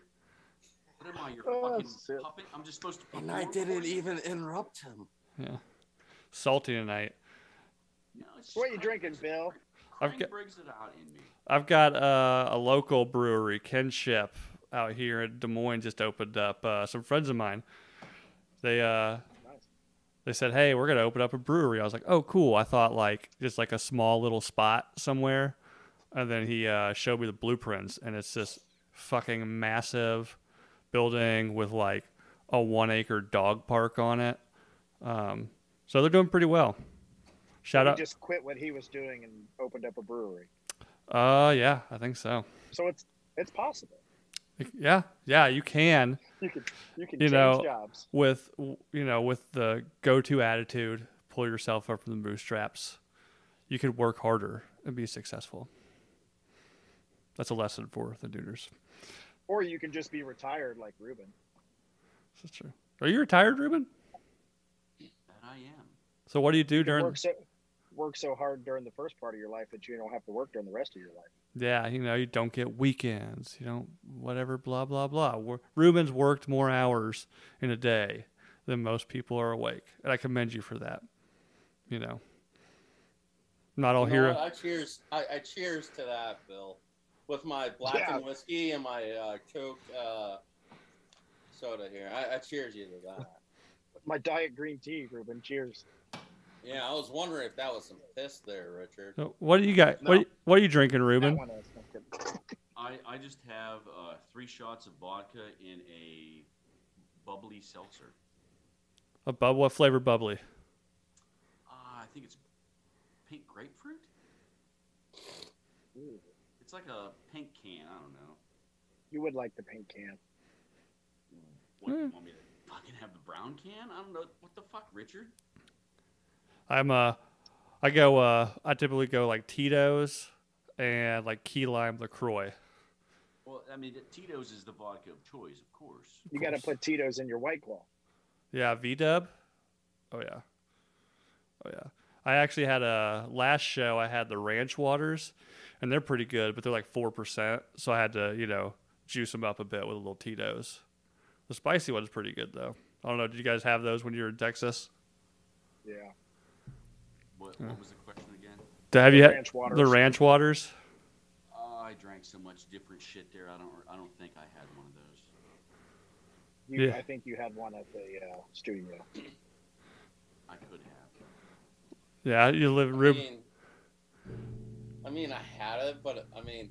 Speaker 4: What am I, your
Speaker 3: Oh,
Speaker 4: fucking
Speaker 3: shit.
Speaker 4: puppet? I'm just supposed to
Speaker 2: And I didn't
Speaker 4: for you?
Speaker 2: even interrupt him.
Speaker 1: Yeah, salty tonight.
Speaker 4: No, it's
Speaker 3: What
Speaker 4: are
Speaker 3: you
Speaker 4: Craig
Speaker 3: drinking, Bill?
Speaker 1: I've got-
Speaker 4: brings it out in me.
Speaker 1: I've got uh, a local brewery, Kinship, out here in Des Moines, just opened up. Uh, some friends of mine, they uh,
Speaker 3: Nice.
Speaker 1: they said, "Hey, we're gonna open up a brewery." I was like, "Oh, cool." I thought like just like a small little spot somewhere, and then he uh, showed me the blueprints, and it's this fucking massive building with like a one acre dog park on it. Um, so they're doing pretty well. Shout
Speaker 3: he
Speaker 1: out.
Speaker 3: just quit what he was doing and opened up a brewery.
Speaker 1: Uh, yeah, I think so.
Speaker 3: So it's it's possible.
Speaker 1: Yeah, yeah, you can.
Speaker 3: You can you can
Speaker 1: You
Speaker 3: change
Speaker 1: know,
Speaker 3: jobs.
Speaker 1: with you know with the go-to attitude pull yourself up from the bootstraps you could work harder and be successful that's a lesson for the Nooners.
Speaker 3: Or you can just be retired like Ruben.
Speaker 1: That's true. Are you retired, Ruben?
Speaker 4: That I am.
Speaker 1: So what do you do
Speaker 3: You
Speaker 1: during?
Speaker 3: work so work so hard during the first part of your life that you don't have to work during the rest of your life.
Speaker 1: Yeah, you know, you don't get weekends. You don't whatever, blah blah blah. Wor- Ruben's worked more hours in a day than most people are awake, and I commend you for that. You know, not all
Speaker 2: You know
Speaker 1: hero.
Speaker 2: I cheers. I, I cheers to that, Bill, with my black
Speaker 3: Yeah.
Speaker 2: and whiskey and my uh, Coke uh, soda here. I, I cheers you to that. [LAUGHS]
Speaker 3: My diet green tea, Ruben. Cheers.
Speaker 2: Yeah, I was wondering if that was some piss there, Richard.
Speaker 1: So what do you got? What,
Speaker 3: No.
Speaker 1: what are you drinking, Ruben?
Speaker 3: one is not good.
Speaker 4: I, I just have uh, three shots of vodka in a bubbly seltzer.
Speaker 1: A bub. What flavor bubbly?
Speaker 4: Uh, I think it's pink grapefruit.
Speaker 3: Ooh.
Speaker 4: It's like a pink can. I don't know.
Speaker 3: You would like the pink can.
Speaker 4: What
Speaker 1: Hmm.
Speaker 4: you want me to fucking have the brown can? I don't know. What the fuck, Richard?
Speaker 1: I'm uh, I go uh, I typically go like Tito's and like key lime LaCroix.
Speaker 4: Well, I mean, Tito's is the vodka of choice, of course.
Speaker 3: You got to put Tito's in your White Claw.
Speaker 1: Yeah, V Dub. Oh yeah, oh yeah. I actually had a last show. I had the Ranch Waters, and they're pretty good, but they're like four percent. So I had to, you know, juice them up a bit with a little Tito's. The spicy one's pretty good though. I don't know. Did you guys have those when you were in Texas?
Speaker 3: Yeah.
Speaker 4: What, what was the question again?
Speaker 1: To Have
Speaker 3: The
Speaker 1: you had
Speaker 3: Ranch Waters.
Speaker 1: the Ranch Waters?
Speaker 4: Oh, I drank so much different shit there. I don't. I don't think I had one of those.
Speaker 3: You,
Speaker 1: Yeah.
Speaker 3: I think you had one at the uh, studio.
Speaker 4: I could have.
Speaker 1: Yeah, you live
Speaker 2: I
Speaker 1: in Rib.
Speaker 2: mean, I mean, I had it, but I mean,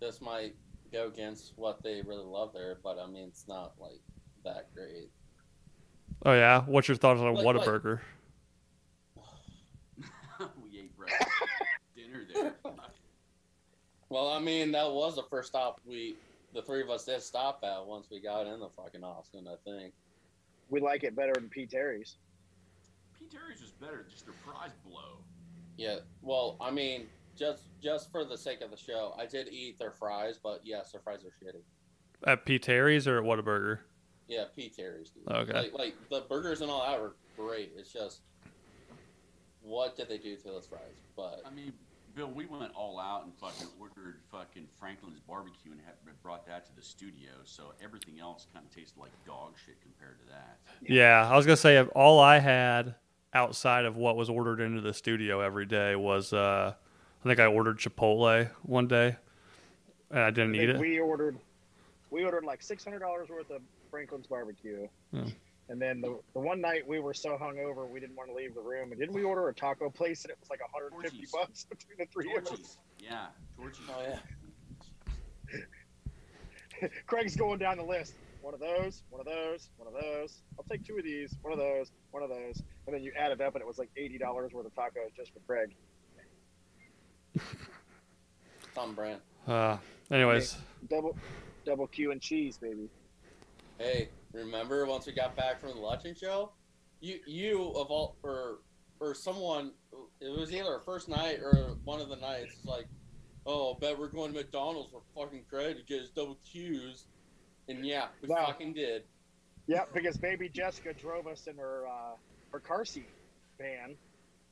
Speaker 2: this might go against what they really love there. But I mean, it's not like that great.
Speaker 1: Oh yeah, what's your thoughts on
Speaker 2: Like- like-
Speaker 1: Whataburger? [LAUGHS]
Speaker 4: we ate breakfast, [LAUGHS] dinner there.
Speaker 2: Well, I mean, that was the first stop we, the three of us, did stop at once we got in the fucking Austin. I think.
Speaker 3: We like it better than P. Terry's.
Speaker 4: P. Terry's was better. Just their fries blow.
Speaker 2: Yeah. Well, I mean, just just for the sake of the show, I did eat their fries, but yes, their fries are shitty.
Speaker 1: At P. Terry's or at Whataburger?
Speaker 2: Yeah, P. Terry's. Dude.
Speaker 1: Okay.
Speaker 2: Like, like the burgers and all that were great. It's just, what did they do to those fries? But
Speaker 4: I mean, Bill, we went all out and fucking ordered fucking Franklin's barbecue and had, brought that to the studio. So everything else kind of tasted like dog shit compared to that.
Speaker 1: Yeah, I was gonna say all I had outside of what was ordered into the studio every day was uh, I think I ordered Chipotle one day, and I didn't
Speaker 3: I
Speaker 1: eat it.
Speaker 3: We ordered, we ordered like six hundred dollars worth of Franklin's barbecue,
Speaker 1: Yeah.
Speaker 3: and then the the one night we were so hungover we didn't want to leave the room, and didn't we order a taco place and it was like hundred and fifty
Speaker 4: Torchy's.
Speaker 3: bucks between the three of us.
Speaker 4: Yeah, Torchy's.
Speaker 2: oh yeah, [LAUGHS]
Speaker 3: Craig's going down the list. One of those, one of those, one of those. I'll take two of these. One of those, one of those, and then you add it up, and it was like eighty dollars worth of tacos just for Craig.
Speaker 2: It's on brand.
Speaker 1: Uh, anyways,
Speaker 3: Double, double Q and cheese, baby.
Speaker 2: Hey, remember once we got back from the luncheon show, you you of all or or someone it was either our first night or one of the nights it's like, oh, I bet we're going to McDonald's for fucking Craig to get his double Qs, and yeah, we
Speaker 3: Wow.
Speaker 2: fucking did.
Speaker 3: Yeah, because baby Jessica drove us in her uh, her car seat van,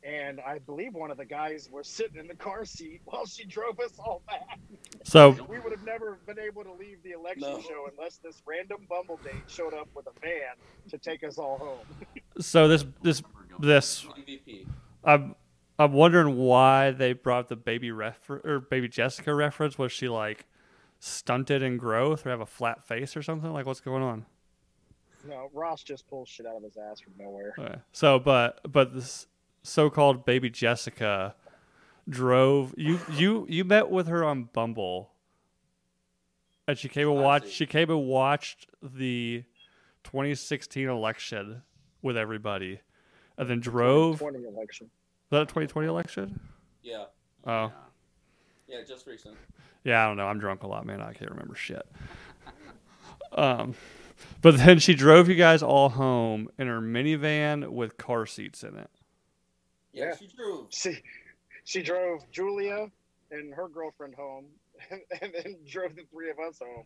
Speaker 3: and I believe one of the guys was sitting in the car seat while she drove us all back.
Speaker 1: so [LAUGHS]
Speaker 3: We would have never been able to leave the election
Speaker 2: No.
Speaker 3: show unless this random bumble date showed up with a van to take us all home. [LAUGHS]
Speaker 1: so this this this I'm I'm wondering why they brought the baby refer or baby Jessica reference. Was she like stunted in growth or have a flat face or something? Like what's going on?
Speaker 3: No, Ross just pulls shit out of his ass from nowhere.
Speaker 1: Okay. So, but but this so-called baby Jessica drove you you you met with her on Bumble, and she came and
Speaker 2: I
Speaker 1: watched she came and watched the 2016 election with everybody, and then drove. Was
Speaker 3: 20 election.
Speaker 1: that a 2020 election?
Speaker 2: Yeah,
Speaker 1: Oh,
Speaker 2: yeah, just recent.
Speaker 1: yeah. I don't know. I'm drunk a lot, man. I can't remember shit. [LAUGHS] Um, but then she drove you guys all home in her minivan with car seats in it.
Speaker 2: Yeah,
Speaker 3: Yeah.
Speaker 2: she drove.
Speaker 3: She, she drove Julia and her girlfriend home, [LAUGHS] and, then drove the three of us home,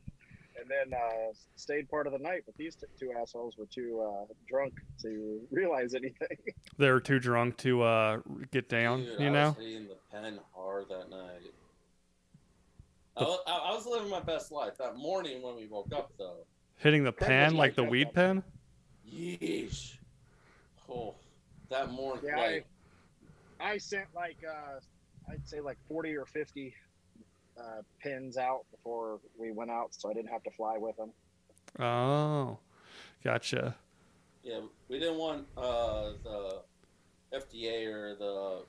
Speaker 3: and then uh, stayed part of the night. But these t- two assholes were too uh, drunk to realize anything. [LAUGHS]
Speaker 1: They were too drunk to uh, get down,
Speaker 2: Dude,
Speaker 1: you
Speaker 2: I
Speaker 1: know?
Speaker 2: was hitting the pen hard that night. I was, I I was living my best life that morning when we woke up, though.
Speaker 1: Hitting the pen like the weed pen?
Speaker 2: Yeesh. Oh, that morning,
Speaker 3: Yeah,
Speaker 2: like,
Speaker 3: I sent like uh, I'd say like forty or fifty uh, pins out before we went out, so I didn't have to fly with them.
Speaker 1: Oh, gotcha.
Speaker 2: yeah, we didn't want uh, the FDA or the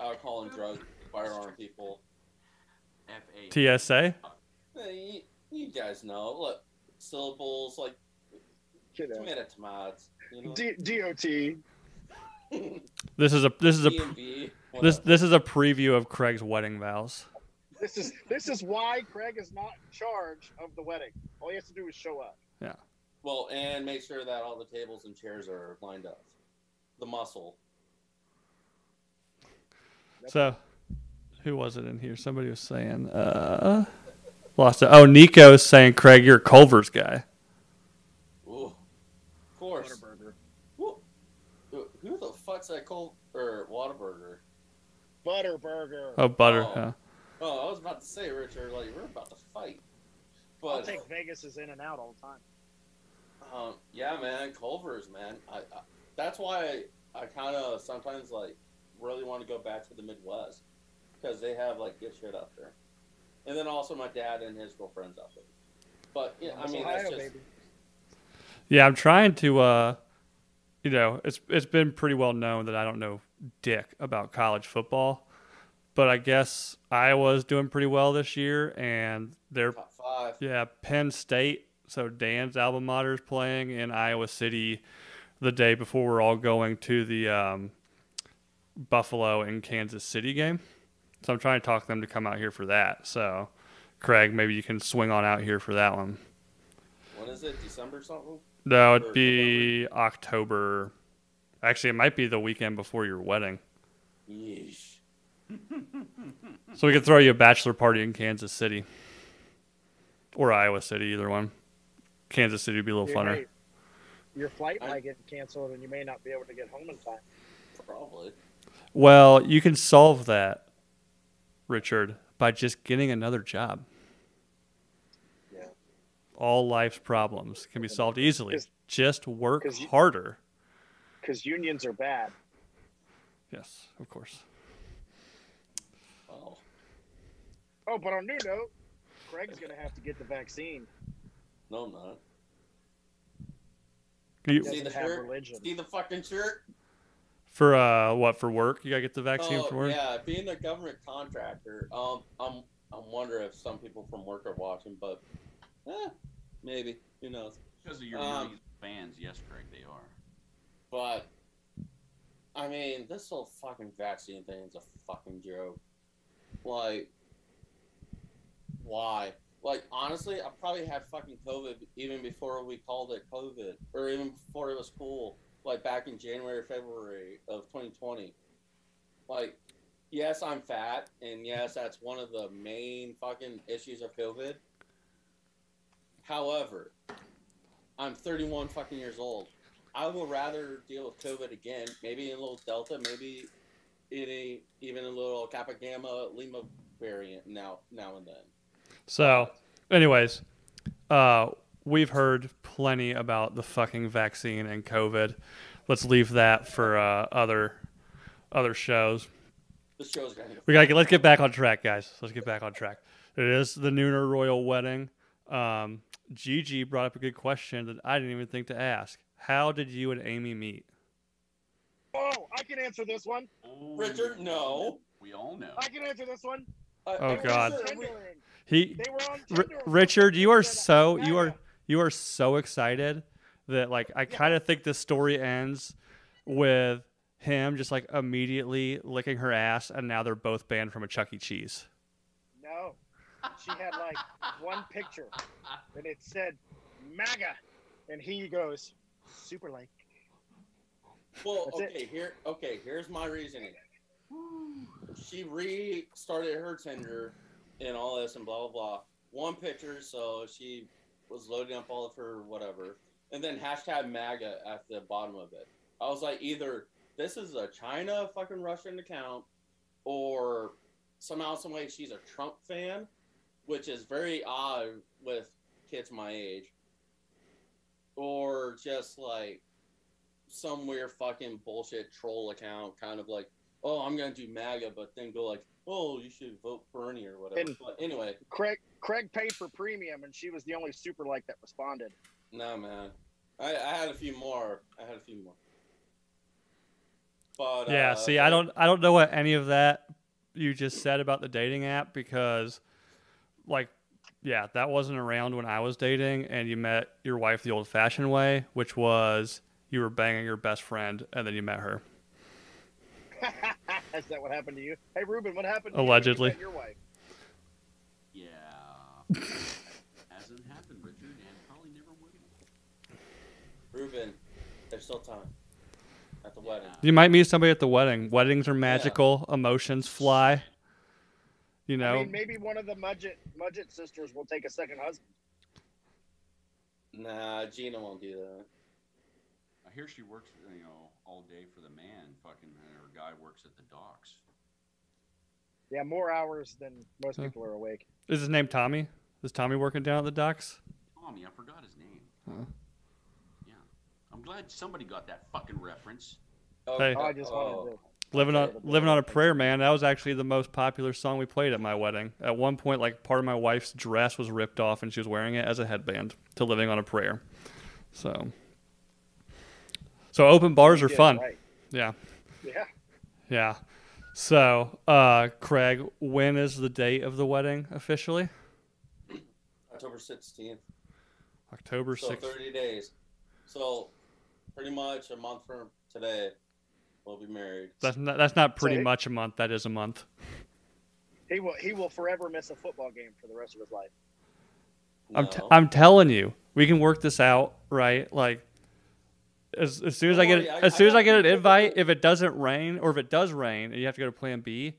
Speaker 2: alcohol and drug firearm people.
Speaker 4: F.A.
Speaker 1: TSA?
Speaker 2: Hey, you, you guys know, look, syllables like
Speaker 3: You know.
Speaker 2: tomato tomatoes. You know?
Speaker 3: D- DOT.
Speaker 1: This is a this is a pr-
Speaker 2: DMV.
Speaker 1: this this is a preview of Craig's wedding vows.
Speaker 3: This is this is why Craig is not in charge of the wedding. All he has to do is show up. Yeah.
Speaker 2: Well, and make sure that all the tables and chairs are lined up. The muscle.
Speaker 1: So, who was it in here? Somebody was saying, uh, lost it. Oh, Nico's saying, Craig, you're a Culver's guy.
Speaker 2: Ooh. Of course.
Speaker 3: Whataburger.
Speaker 2: Who, who the fuck's that Col or Whataburger?
Speaker 3: Butterburger.
Speaker 1: Oh, butter.
Speaker 2: Oh.
Speaker 1: Huh?
Speaker 2: Oh, I was about to say, Richard, like we're about to fight. But
Speaker 3: I think Vegas is in and out all the time.
Speaker 2: um, yeah, man, Culver's, man. I, I that's why I, I kind of sometimes like really want to go back to the Midwest because they have like good shit up there. And then also my dad and his girlfriend's up there. But yeah, I mean,
Speaker 3: Ohio,
Speaker 2: that's just.
Speaker 3: Baby.
Speaker 1: Yeah, I'm trying to, uh, you know, it's it's been pretty well known that I don't know dick about college football, but I guess Iowa's doing pretty well this year, and they're
Speaker 2: top five.
Speaker 1: Yeah, Penn State. So Dan's alma mater is playing in Iowa City the day before we're all going to the um, Buffalo and Kansas City game. So I'm trying to talk them to come out here for that. So, Craig, maybe you can swing on out here for that one.
Speaker 2: When is it? December something?
Speaker 1: No, it'd be October. Actually, it might be the weekend before your wedding.
Speaker 2: Yeesh.
Speaker 1: So we could throw you a bachelor party in Kansas City or Iowa City, either one. Kansas City would be a little
Speaker 3: Dude,
Speaker 1: funner.
Speaker 3: hey, your flight
Speaker 2: I-
Speaker 3: might get canceled and you may not be able to get home in time.
Speaker 2: Probably.
Speaker 1: Well, you can solve that, Richard, by just getting another job.
Speaker 3: Yeah.
Speaker 1: All life's problems can be solved easily.
Speaker 3: 'Cause-
Speaker 1: Just work
Speaker 3: 'cause you-
Speaker 1: harder.
Speaker 3: Because unions are bad.
Speaker 1: Yes, of course.
Speaker 2: Oh.
Speaker 3: Oh, but on new note, Craig's going to have to get the vaccine.
Speaker 2: No, I'm not.
Speaker 1: You-
Speaker 3: He
Speaker 2: See the
Speaker 3: have
Speaker 2: shirt?
Speaker 3: religion.
Speaker 2: See the fucking shirt?
Speaker 1: for uh, what? For work? You gotta get the vaccine
Speaker 2: oh,
Speaker 1: for work.
Speaker 2: yeah. Being a government contractor, um, I'm I'm wondering if some people from work are watching, but eh, maybe who knows.
Speaker 4: Because of your
Speaker 2: Um,
Speaker 4: fans, yes, Craig, they are.
Speaker 2: But I mean, this whole fucking vaccine thing is a fucking joke. Like, why? Like, honestly, I probably had fucking COVID even before we called it COVID, or even before it was cool. Like back in January, February of 2020. Like, yes, I'm fat, and yes, that's one of the main fucking issues of COVID. However, I'm 31 fucking years old. I would rather deal with COVID again, maybe in a little Delta, maybe in a even a little Kappa Gamma Lima variant now now and then.
Speaker 1: So, anyways, uh, we've heard plenty about the fucking vaccine and COVID. Let's leave that for uh, other other shows.
Speaker 2: The show's gonna
Speaker 1: We gotta get, let's get back on track, guys. Let's get back on track. It is the Nooner Royal Wedding. Um, Gigi brought up a good question that I didn't even think to ask. How did you and Amy meet?
Speaker 3: Oh, I can answer this one.
Speaker 4: Oh,
Speaker 2: Richard, no.
Speaker 4: We all know.
Speaker 3: I can answer this one.
Speaker 2: Uh,
Speaker 1: Oh,
Speaker 3: They were
Speaker 1: God. He,
Speaker 3: They were on
Speaker 1: R-
Speaker 3: Tinder.
Speaker 1: Richard, you are so you are you are so excited that like I kind of think this story ends with him just like immediately licking her ass, and now they're both banned from a Chuck E. Cheese.
Speaker 3: No. She had like one picture and it said MAGA. And he goes, super like.
Speaker 2: Well,
Speaker 3: That's it.
Speaker 2: okay, here okay, here's my reasoning. She restarted her Tinder and all this and blah blah blah. One picture, so she was loading up all of her whatever, and then hashtag MAGA at the bottom of it. I was like, either this is a China fucking Russian account, or somehow, some way she's a Trump fan, which is very odd with kids my age, or just like some weird fucking bullshit troll account, kind of like, oh, I'm gonna do MAGA, but then go like, oh, you should vote Bernie or whatever.
Speaker 3: And-
Speaker 2: but anyway,
Speaker 3: Craig Craig paid for premium and she was the only super like that responded.
Speaker 2: no man, I, I had a few more. I had a few more. But
Speaker 1: yeah,
Speaker 2: uh,
Speaker 1: see, I don't I don't know what any of that you just said about the dating app because like yeah, that wasn't around when I was dating and you met your wife the old-fashioned way, which was you were banging your best friend and then you met her. [LAUGHS]
Speaker 3: Is that what happened to you? Hey Ruben, what happened to you you
Speaker 1: Allegedly.
Speaker 3: your wife?
Speaker 4: Yeah, [LAUGHS] hasn't happened, Richard, and probably never will.
Speaker 2: Ruben, there's still time. At the wedding.
Speaker 1: You might meet somebody at the wedding. Weddings are magical. Emotions fly. You know,
Speaker 3: I mean, maybe one of the Mudgett Mudgett sisters will take a second husband.
Speaker 2: Nah, Gina won't do that.
Speaker 4: I hear she works, you know, all day for the man, fucking, and her guy works at the docks.
Speaker 3: Yeah, more hours than most
Speaker 1: Huh.
Speaker 3: people are awake.
Speaker 1: is his name Tommy? Is Tommy working down at the docks?
Speaker 4: Tommy, I forgot his name.
Speaker 1: Huh.
Speaker 4: Yeah. I'm glad somebody got that fucking reference.
Speaker 2: Oh,
Speaker 1: Hey.
Speaker 3: Oh, I just wanted to. Oh.
Speaker 1: Living on
Speaker 3: Okay,
Speaker 1: living on a prayer, man. That was actually the most popular song we played at my wedding. At one point, like part of my wife's dress was ripped off, and she was wearing it as a headband to "Living on a Prayer." So, so open bars are
Speaker 3: did it
Speaker 1: fun.
Speaker 3: right.
Speaker 1: Yeah,
Speaker 3: Yeah.
Speaker 1: yeah. So, uh, Craig, when is the date of the wedding officially?
Speaker 2: October 16th.
Speaker 1: October
Speaker 2: So
Speaker 1: sixth.
Speaker 2: 30 days. So pretty much a month from today, we'll be married.
Speaker 1: That's not, that's not pretty
Speaker 3: So-
Speaker 1: much a month. That is a month.
Speaker 3: He will. He will forever miss a football game for the rest of his life.
Speaker 1: I'm,
Speaker 2: No.
Speaker 1: t- I'm telling you, we can work this out, right? Like, as, as soon as I get
Speaker 2: worry, I-
Speaker 1: as
Speaker 2: I
Speaker 1: soon as I get an invite, if it doesn't rain or if it does rain and you have to go to Plan B,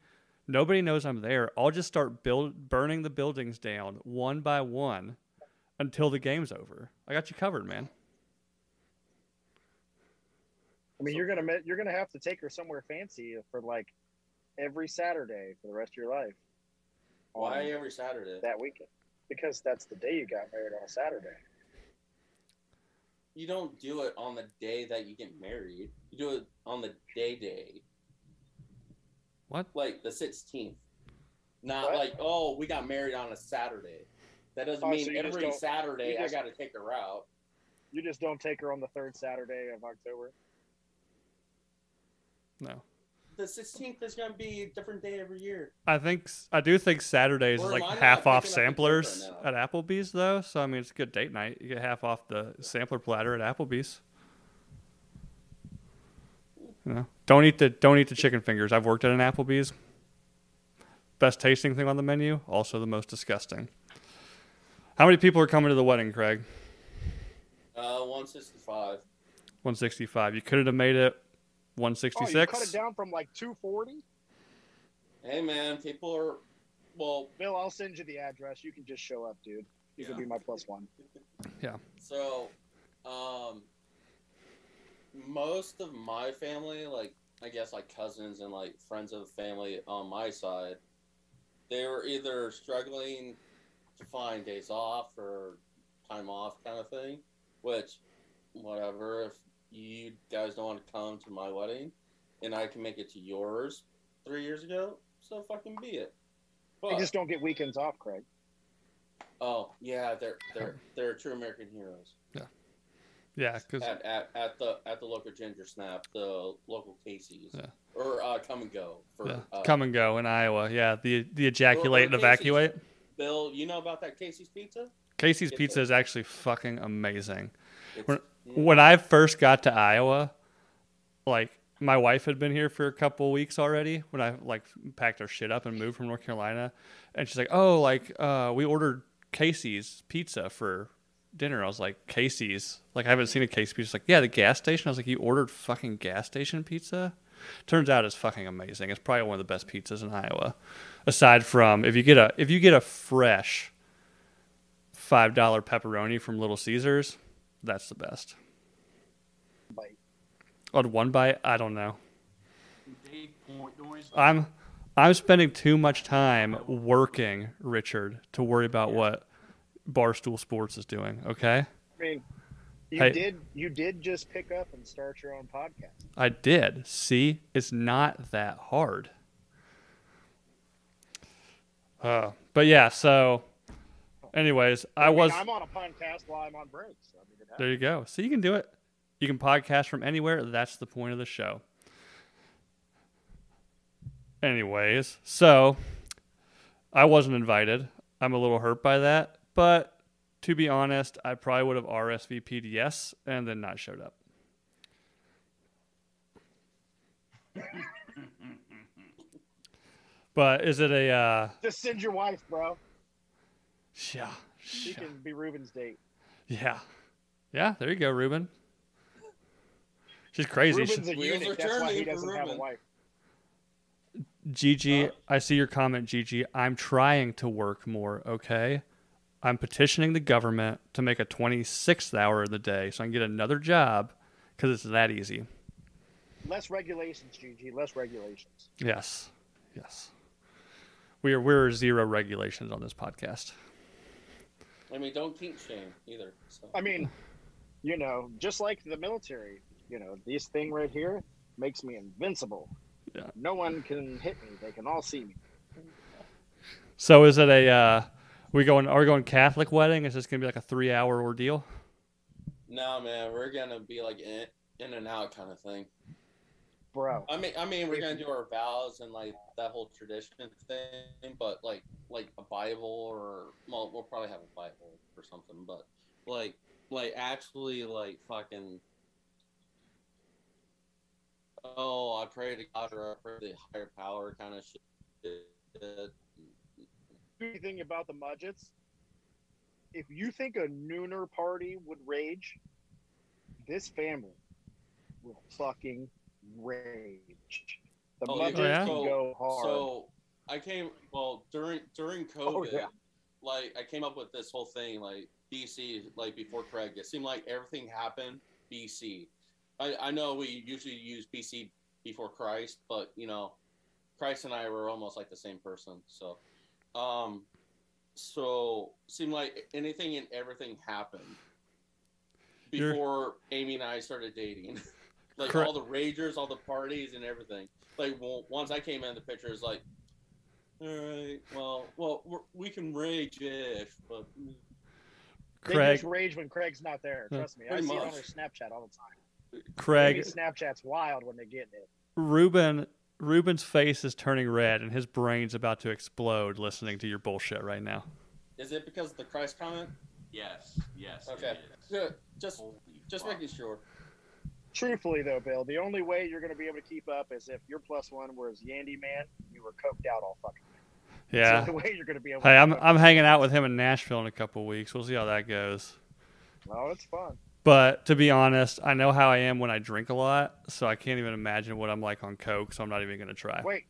Speaker 1: nobody knows I'm there. I'll just start build burning the buildings down one by one until the game's over. I got you covered, man.
Speaker 3: I mean, you're gonna you're gonna have to take her somewhere fancy for like every Saturday for the rest of your life.
Speaker 2: Why every Saturday?
Speaker 3: that weekend? Because that's the day you got married on a Saturday.
Speaker 2: You don't do it on the day that you get married. You do it on the day day.
Speaker 1: What?
Speaker 2: Like the 16th. Not
Speaker 3: What?
Speaker 2: like, oh, we got married on a Saturday. That doesn't
Speaker 3: Oh,
Speaker 2: mean
Speaker 3: so
Speaker 2: every Saturday
Speaker 3: you
Speaker 2: I got to take her out.
Speaker 3: You just don't take her on the third Saturday of October.
Speaker 1: No,
Speaker 2: The 16th is going to be a different day every year.
Speaker 1: I think I do think Saturdays
Speaker 2: Or
Speaker 1: is
Speaker 2: am
Speaker 1: like
Speaker 2: I not
Speaker 1: half off
Speaker 2: picking up the joke
Speaker 1: samplers
Speaker 2: right
Speaker 1: at Applebee's though. So I mean, it's a good date night. You get half off the sampler platter at Applebee's. You know, don't eat the don't eat the chicken fingers. I've worked at an Applebee's. Best tasting thing on the menu, also the most disgusting. How many people are coming to the wedding, Craig?
Speaker 2: Uh, 165.
Speaker 1: 165. You couldn't have made it
Speaker 3: Oh, you cut it down from like 240.
Speaker 2: Hey, man, people are, well,
Speaker 3: Bill, I'll send you the address. You can just show up, dude. You can be my plus one. [LAUGHS] Yeah.
Speaker 2: So, um, most of my family, like I guess like cousins and like friends of the family on my side, they were either struggling to find days off or time off kind of thing. Which, whatever. If you guys don't want to come to my wedding, and I can make it to yours three years ago, so fucking be it.
Speaker 3: You
Speaker 2: But,
Speaker 3: just don't get weekends off, Craig.
Speaker 2: oh yeah, they're they're they're true American heroes.
Speaker 1: Yeah, yeah. because
Speaker 2: at, at, at the at the local Ginger Snap, the local Casey's,
Speaker 1: Yeah.
Speaker 2: or uh, Kum & Go for
Speaker 1: yeah,
Speaker 2: uh,
Speaker 1: Kum & Go in Iowa. Yeah, the the ejaculate and
Speaker 2: Casey's.
Speaker 1: evacuate.
Speaker 2: Bill. You know about that Casey's Pizza?
Speaker 1: Casey's
Speaker 2: Get
Speaker 1: Pizza
Speaker 2: the-
Speaker 1: is actually fucking amazing. When-
Speaker 2: Mm,
Speaker 1: When I first got to Iowa, like my wife had been here for a couple weeks already. When I like packed our shit up and moved from North Carolina, and she's like, "Oh, like uh, we ordered Casey's Pizza for dinner." I was like, "Casey's? Like I haven't seen a Casey's pizza." She's like, "Yeah, the gas station." I was like, "You ordered fucking gas station pizza?" Turns out it's fucking amazing. It's probably one of the best pizzas in Iowa. Aside from if you get a if you get a fresh five dollar pepperoni from Little Caesars, that's the best.
Speaker 3: Bite.
Speaker 1: On one bite, I don't know.
Speaker 4: Dave Portnoy.
Speaker 1: I'm I'm spending too much time working, Richard, to worry about what Barstool Sports is doing. Okay,
Speaker 3: I mean, you
Speaker 1: Hey.
Speaker 3: did you did just pick up and start your own podcast.
Speaker 1: I did. See, it's not that hard. Uh, but yeah. So, anyways, I,
Speaker 3: mean,
Speaker 1: was.
Speaker 3: I'm on a podcast while I'm on break. So I mean, it
Speaker 1: There you go. So you can do it. You can podcast from anywhere. That's the point of the show. Anyways, so I wasn't invited. I'm a little hurt by that, but to be honest, I probably would have RSVP'd yes and then not showed up. [LAUGHS] but is it a uh
Speaker 3: Just send your wife, bro.
Speaker 1: Yeah.
Speaker 3: She
Speaker 1: Yeah.
Speaker 3: can be Ruben's date.
Speaker 1: Yeah. Yeah, there you go, Ruben. She's crazy. She-
Speaker 3: Ruben's a
Speaker 2: Wheels
Speaker 3: eunuch. That's why he doesn't have a wife.
Speaker 1: Gigi,
Speaker 2: Huh?
Speaker 1: I see your comment, Gigi. I'm trying to work more, okay? I'm petitioning the government to make a 26th hour of the day so I can get another job because it's that easy.
Speaker 3: Less regulations, Gigi. Less regulations.
Speaker 1: Yes. Yes. We are we're zero regulations on this podcast.
Speaker 2: I mean, don't kink shame either. So.
Speaker 3: I mean, you know, just like the military, you know, this thing right here makes me invincible.
Speaker 1: Yeah.
Speaker 3: No one can hit me. They can all see me.
Speaker 1: So is it a uh we going are we going Catholic wedding? Is this gonna be like a three hour ordeal?
Speaker 2: No, man, we're gonna be like in, in and out kind of thing.
Speaker 3: Bro,
Speaker 2: I mean, I mean, we're gonna do our vows and like that whole tradition thing, but like, like a Bible or well, we'll probably have a Bible or something, but like, like actually, like fucking. Oh, I pray to God or I pray to the higher power kind of shit.
Speaker 3: the thing about the Mudgetts, if you think a nooner party would rage, this family will fucking rage. The
Speaker 2: Oh,
Speaker 3: Mudgetts oh,
Speaker 1: yeah?
Speaker 3: can
Speaker 2: So-
Speaker 3: go hard.
Speaker 2: So I came well during during oh, COVID.
Speaker 3: Oh, yeah.
Speaker 2: Like I came up with this whole thing like BC like before Craig. It seemed like everything happened BC. I I know we usually use BC before Christ, but you know, Christ and I were almost like the same person. So, um, so seemed like anything and everything happened
Speaker 1: You're-
Speaker 2: before Amy and I started dating. [LAUGHS] like
Speaker 1: Correct.
Speaker 2: all the ragers, all the parties, and everything. Like well, once I came in the picture, it's like, all right, well, well, we're, we can rage if, but
Speaker 1: Craig
Speaker 3: just rage when Craig's not there. Trust me. I
Speaker 2: Pretty
Speaker 3: see it on
Speaker 2: much.
Speaker 3: their Snapchat all the time.
Speaker 1: Craig
Speaker 3: Maybe Snapchat's wild when they get it.
Speaker 1: Ruben Ruben's face is turning red and his brain's about to explode listening to your bullshit right now.
Speaker 2: is it because of the Christ comment?
Speaker 4: Yes, yes.
Speaker 2: Okay,
Speaker 4: is.
Speaker 2: Just
Speaker 4: Holy
Speaker 2: just
Speaker 4: fuck.
Speaker 2: making sure.
Speaker 3: Truthfully, though, Bill, the only way you're going to be able to keep up is if your plus one was Yandy Man. You were coked out all fucking.
Speaker 1: Yeah.
Speaker 3: It's the way you're going to be able.
Speaker 1: Hey,
Speaker 3: to
Speaker 1: I'm. I'm hanging out with him in Nashville in a couple weeks. We'll see how that goes.
Speaker 3: Oh, it's fun.
Speaker 1: But to be honest, I know how I am when I drink a lot, so I can't even imagine what I'm like on coke. So I'm not even gonna try.
Speaker 3: Wait,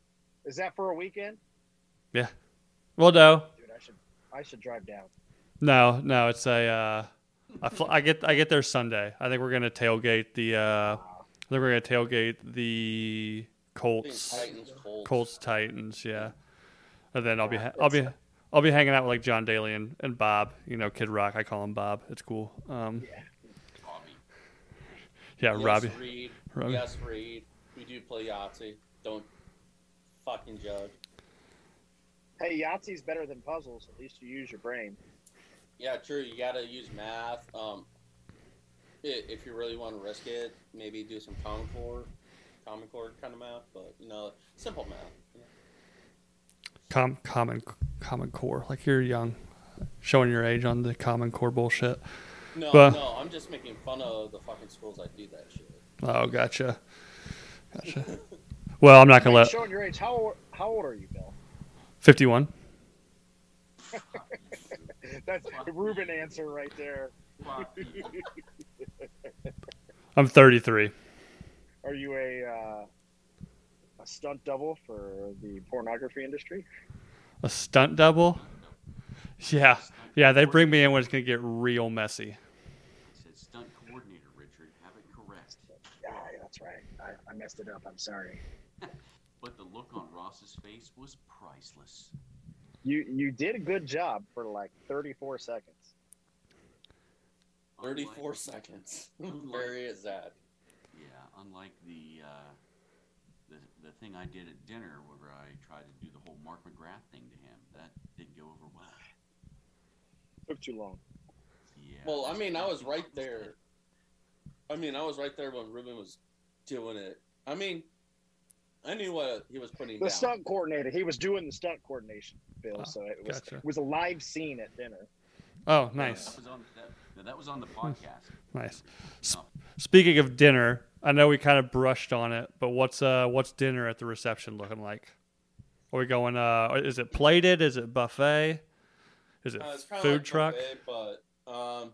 Speaker 3: is that for a weekend? Yeah.
Speaker 1: Well, no,
Speaker 3: Dude, I should. I should drive down.
Speaker 1: no, no. It's a. Uh, I, fl- I get I get there Sunday. I think we're gonna tailgate the. Uh,
Speaker 3: Wow.
Speaker 1: I think we're gonna tailgate the Colts.
Speaker 2: Titans, Colts.
Speaker 1: Colts Titans, yeah. And then I'll be
Speaker 3: Yeah,
Speaker 1: ha- I'll be I'll be hanging out with like John Daly and, and Bob. You know, Kid Rock. I call him Bob. It's cool. Um,
Speaker 4: Hobby.
Speaker 1: yeah,
Speaker 2: yes,
Speaker 1: Robbie.
Speaker 2: Reed.
Speaker 1: Robbie.
Speaker 2: Yes, Reed. We do play Yahtzee. Don't fucking judge.
Speaker 3: Hey, Yahtzee's better than puzzles. At least you use your brain.
Speaker 2: Yeah, true. You gotta use math. Um, if you really want to risk it, maybe do some Common Core, Common Core kind of math. But you know, simple math. you know.
Speaker 1: Com- common Common Core. Like you're young, showing your age on the Common Core bullshit.
Speaker 2: No,
Speaker 1: But-
Speaker 2: no, I'm just making fun of the fucking schools that do that shit.
Speaker 1: Oh, gotcha, gotcha. [LAUGHS] Well, I'm not gonna
Speaker 3: Hey,
Speaker 1: let
Speaker 3: showing your age. How old, how old are you, Bill?
Speaker 1: 51. [LAUGHS]
Speaker 3: That's the Ruben answer right there.
Speaker 1: I'm 33.
Speaker 3: Are you a uh, a stunt double for the pornography industry?
Speaker 1: A stunt double? Yeah, yeah. They bring me in when it's gonna get real messy.
Speaker 4: I said stunt coordinator, Richard. Have it correct.
Speaker 3: Yeah, that's right. I, I messed it up. I'm sorry. [LAUGHS]
Speaker 4: But the look on Ross's face was priceless.
Speaker 3: You you did a good job for like 34 seconds.
Speaker 2: Thirty-four seconds. [LAUGHS]
Speaker 4: Unlike-
Speaker 2: Very is that?
Speaker 4: Yeah, unlike the the the thing I did at dinner where I tried to do the whole Mark McGrath thing to him, that didn't go over well.
Speaker 3: Took too long.
Speaker 4: Yeah.
Speaker 2: Well, I mean, I was right there. I mean, I was right there when Ruben was doing it. I mean, I knew what he was putting
Speaker 3: The
Speaker 2: down.
Speaker 3: stunt coordinator. He was doing the stunt coordination, Bill.
Speaker 1: Oh,
Speaker 3: so it was
Speaker 1: gotcha.
Speaker 3: it was a live scene at dinner.
Speaker 1: Oh,
Speaker 4: That
Speaker 1: nice,
Speaker 4: was on that, that was on the podcast. [LAUGHS]
Speaker 1: nice. S- Speaking of dinner, I know we kind of brushed on it, but what's uh what's dinner at the reception looking like? Are we going? Uh, is it plated? Is it buffet? Is it
Speaker 2: Uh,
Speaker 1: food
Speaker 2: like
Speaker 1: truck?
Speaker 2: buffet, but um,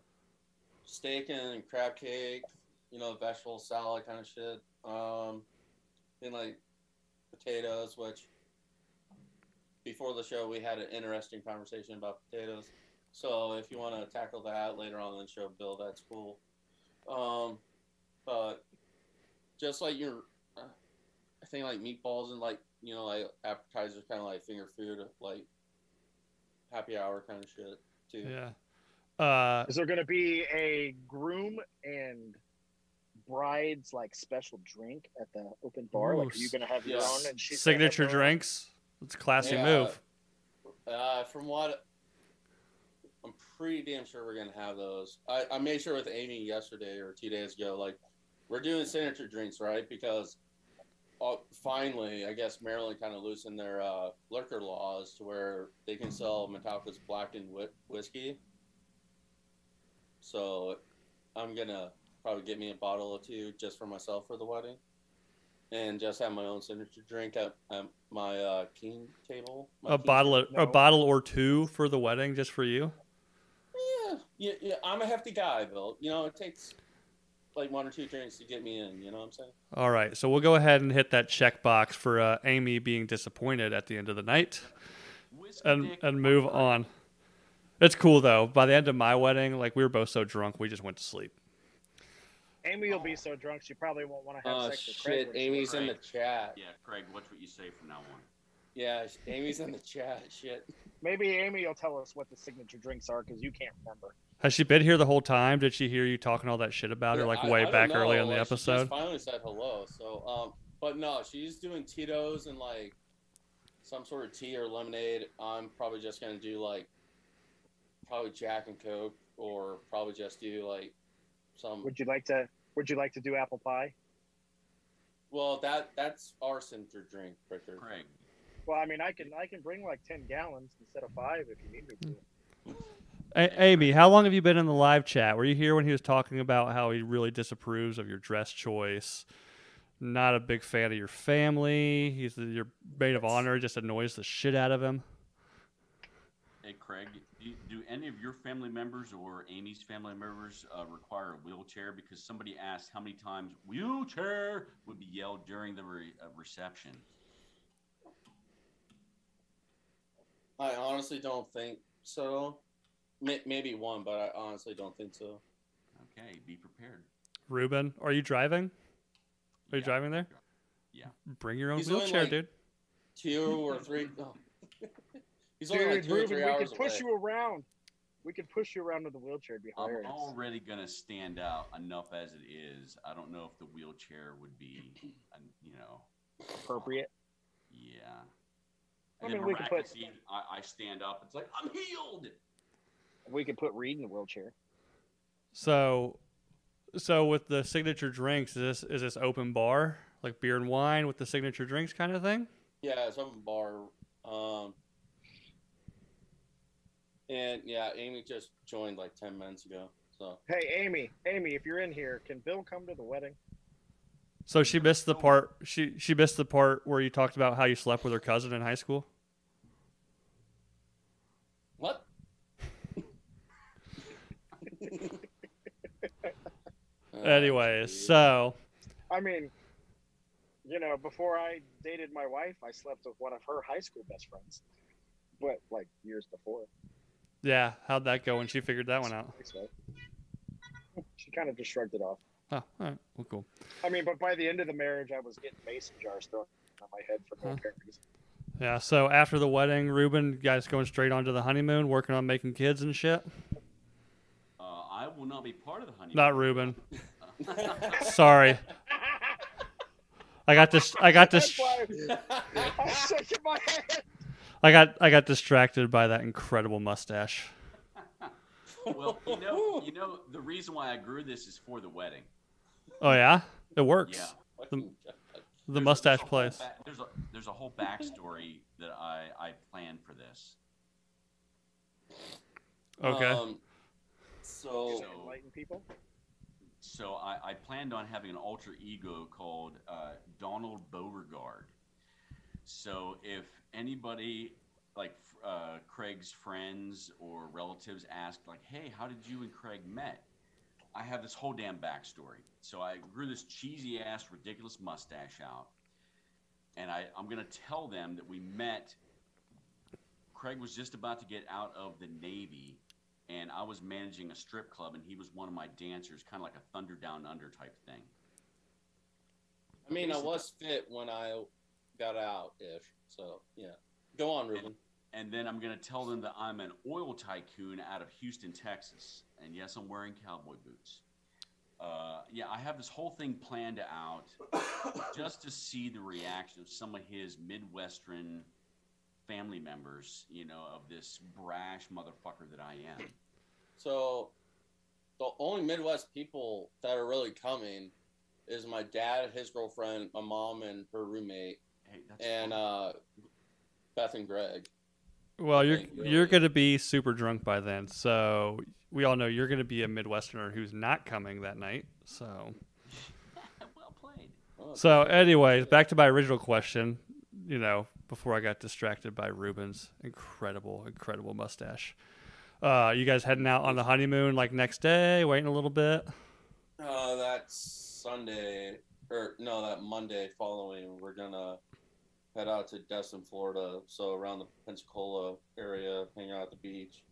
Speaker 2: steak and crab cake, you know, vegetable salad kind of shit. Um, and like potatoes, which before the show we had an interesting conversation about potatoes. So if you want to tackle that later on in the show, Bill, that's cool. Um, but just like your, uh, I think like meatballs and like you know like appetizers, kind of like finger food, like happy hour kind of shit too.
Speaker 1: Yeah. Uh,
Speaker 3: Is there going to be a groom and bride's like special drink at the open bar? like,
Speaker 1: Ooh,
Speaker 3: are you going to have your
Speaker 2: yes.
Speaker 3: own and she's
Speaker 1: signature drinks. It's a classy
Speaker 2: Yeah.
Speaker 1: move.
Speaker 2: Uh, from what I'm pretty damn sure we're gonna have those. I, I made sure with Amy yesterday or two days ago, like we're doing signature drinks, right? Because uh, finally, I guess Maryland kind of loosened their uh, liquor laws to where they can sell Metallica's blackened whi- whiskey. So I'm gonna probably get me a bottle or two just for myself for the wedding, and just have my own signature drink at, at my uh, king table. my
Speaker 1: A
Speaker 2: king
Speaker 1: bottle, of, a bottle or two for the wedding, just for you.
Speaker 2: Yeah, yeah, yeah. I'm a hefty guy, Bill. You know, it takes like one or two drinks to get me in. You know what I'm saying?
Speaker 1: All right, so we'll go ahead and hit that check box for uh, Amy being disappointed at the end of the night,
Speaker 4: Whiskey
Speaker 1: and
Speaker 4: dick,
Speaker 1: and move
Speaker 4: one
Speaker 1: on. It's cool though. By the end of my wedding, like we were both so drunk, we just went to sleep.
Speaker 3: Amy will be so drunk she probably won't want to have
Speaker 2: Oh
Speaker 3: sex with Craig.
Speaker 2: shit!
Speaker 3: when she
Speaker 2: Amy's in the chat.
Speaker 4: Yeah, Craig, watch what you say from now on.
Speaker 2: Yeah, Amy's in the chat. Shit.
Speaker 3: Maybe Amy will tell us what the signature drinks are because you can't remember.
Speaker 1: Has she been here the whole time? Did she hear you talking all that shit about her, like
Speaker 2: I-
Speaker 1: way
Speaker 2: I
Speaker 1: back
Speaker 2: know,
Speaker 1: early in the
Speaker 2: like, she just
Speaker 1: episode?
Speaker 2: finally said hello. So, um, but no, she's doing Tito's and like some sort of tea or lemonade. I'm probably just gonna do like probably Jack and Coke, or probably just do like some.
Speaker 3: Would you like to? Would you like to do apple pie?
Speaker 2: Well, that that's our center drink, Richard.
Speaker 4: Craig,
Speaker 3: Well, I mean, I can I can bring like ten gallons instead of five if you need me to. [LAUGHS]
Speaker 1: A- Amy, how long have you been in the live chat? Were you here when he was talking about how he really disapproves of your dress choice? Not a big fan of your family. He's your maid of honor. Just annoys the shit out of him.
Speaker 4: hey Craig, do, do any of your family members or Amy's family members uh, require a wheelchair? Because somebody asked how many times wheelchair would be yelled during the re- uh, reception.
Speaker 2: I honestly don't think so. May- Maybe one, but I honestly don't think so.
Speaker 4: Okay, be prepared.
Speaker 1: Ruben, are you driving? Are you
Speaker 4: Yeah.
Speaker 1: driving there?
Speaker 4: Yeah.
Speaker 1: Bring your own
Speaker 2: He's
Speaker 1: wheelchair,
Speaker 2: like-
Speaker 1: dude.
Speaker 2: Two or [LAUGHS] three. Oh. [LAUGHS] He's only
Speaker 3: Dude,
Speaker 2: like two or
Speaker 3: Ruben,
Speaker 2: three
Speaker 3: we
Speaker 2: hours
Speaker 3: could push
Speaker 2: away.
Speaker 3: you around. We could push you around with the wheelchair. It'd be
Speaker 4: I'm already gonna stand out enough as it is. I don't know if the wheelchair would be, uh, you know,
Speaker 3: Appropriate.
Speaker 4: yeah.
Speaker 3: I
Speaker 4: And
Speaker 3: mean,
Speaker 4: then
Speaker 3: we could put-
Speaker 4: miraculously, I, I stand up. It's like I'm healed.
Speaker 3: We could put Reed in the wheelchair.
Speaker 1: So, so with the signature drinks, is this is this open bar like beer and wine with the signature drinks kind of thing?
Speaker 2: Yeah, it's open bar. Um, and yeah, Amy just joined like ten minutes ago. So
Speaker 3: Hey, Amy, Amy, if you're in here, can Bill come to the wedding?
Speaker 1: So she missed the part. She she missed the part where you talked about how you slept with her cousin in high school.
Speaker 2: what?
Speaker 1: Anyways,
Speaker 2: geez.
Speaker 1: so
Speaker 3: I mean, you know, before I dated my wife, I slept with one of her high school best friends. But like years before.
Speaker 1: yeah, how'd that go when she figured that one out?
Speaker 3: So, [LAUGHS] She kind of just shrugged it off.
Speaker 1: Oh, all right, well, cool.
Speaker 3: I mean, but by the end of the marriage, I was getting mason jars thrown on my head for no
Speaker 1: Huh.
Speaker 3: apparent reason.
Speaker 1: Yeah, so after the wedding, Ruben, you guys going straight on to the honeymoon, working on making kids and shit.
Speaker 4: Uh, I will not be part of the honeymoon.
Speaker 1: Not Ruben. [LAUGHS] Sorry, I got this. I got this.
Speaker 3: I'm shaking my head.
Speaker 1: I got. I got distracted by that incredible mustache.
Speaker 4: well, you know, you know, the reason why I grew this is for the wedding.
Speaker 1: Oh yeah, it works.
Speaker 4: Yeah.
Speaker 2: Fucking-
Speaker 1: The
Speaker 4: There's a-
Speaker 1: mustache
Speaker 4: there's a whole
Speaker 1: plays.
Speaker 4: ba- there's a there's a whole backstory that I I planned for this.
Speaker 1: Okay.
Speaker 2: Um, so
Speaker 4: So-
Speaker 3: Enlighten people.
Speaker 4: So I, I planned on having an alter ego called uh, Donald Beauregard. So if anybody like uh, Craig's friends or relatives asked, like, "Hey, how did you and Craig met?" I have this whole damn backstory. So I grew this cheesy ass, ridiculous mustache out, and I, I'm gonna tell them that we met. Craig was just about to get out of the Navy, and I was managing a strip club, and he was one of my dancers, kind of like a Thunder Down Under type thing.
Speaker 2: I mean, I was fit when I got out ish. So yeah, go on, Ruben.
Speaker 4: And then I'm going to tell them that I'm an oil tycoon out of Houston, Texas. And yes, I'm wearing cowboy boots. Uh, yeah, I have this whole thing planned out just to see the reaction of some of his Midwestern family members, you know, of this brash motherfucker that I am.
Speaker 2: So the only Midwest people that are really coming is my dad, his girlfriend, my mom, and her roommate,
Speaker 4: Hey, that's
Speaker 2: and
Speaker 4: fine.
Speaker 2: uh, Beth and Greg.
Speaker 1: Well, you're
Speaker 2: think,
Speaker 1: you're going to be super drunk by then, so we all know you're going to be a Midwesterner who's not coming that night. So, [LAUGHS]
Speaker 4: well played.
Speaker 2: Oh,
Speaker 1: so anyways, back to my original question. You know, before I got distracted by Ruben's incredible, incredible mustache. Uh, you guys heading out on the honeymoon like next day? Waiting a little bit.
Speaker 2: Uh, that's Sunday, or no, that Monday following. We're gonna head out to Destin, Florida. So around the Pensacola area, hang out at the beach,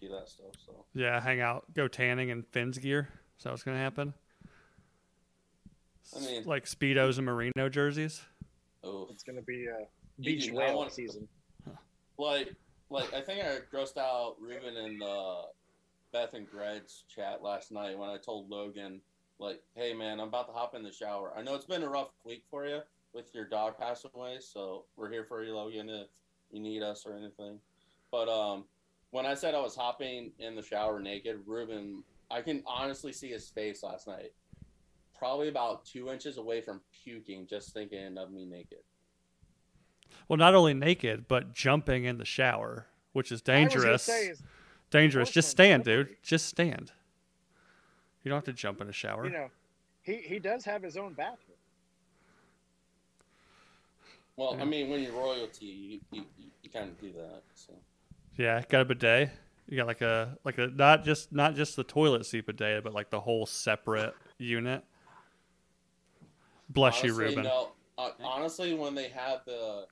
Speaker 2: do that stuff. So
Speaker 1: Yeah, hang out, go tanning in Finn's gear. Is that what's going to happen?
Speaker 2: I mean-
Speaker 1: like speedos and merino jerseys.
Speaker 2: Oh,
Speaker 3: It's gonna be
Speaker 2: You
Speaker 3: beach
Speaker 2: do
Speaker 3: whale
Speaker 2: want-
Speaker 3: season.
Speaker 2: like, like I think I grossed out Ruben and uh, Beth and Greg's chat last night when I told Logan, like, hey man, I'm about to hop in the shower. I know it's been a rough week for you with your dog passing away, so we're here for you, Logan, if you need us or anything. But um, when I said I was hopping in the shower naked, Ruben, I can honestly see his face last night, probably about two inches away from puking, just thinking of me naked.
Speaker 1: Well, not only naked, but jumping in the shower, which is
Speaker 3: I was gonna
Speaker 1: dangerous.
Speaker 3: is,
Speaker 1: dangerous. Just stand, dude. Just stand. You don't have to jump in a shower.
Speaker 3: you know, he he does have his own bathroom.
Speaker 2: Well,
Speaker 1: Yeah.
Speaker 2: I mean, when you're royalty, you, you, you, you kind of do that. So.
Speaker 1: yeah, got a bidet. You got like a like a not just not just the toilet seat bidet, but like the whole separate unit. Bless you, Ruben.
Speaker 2: No, uh, honestly, when they had the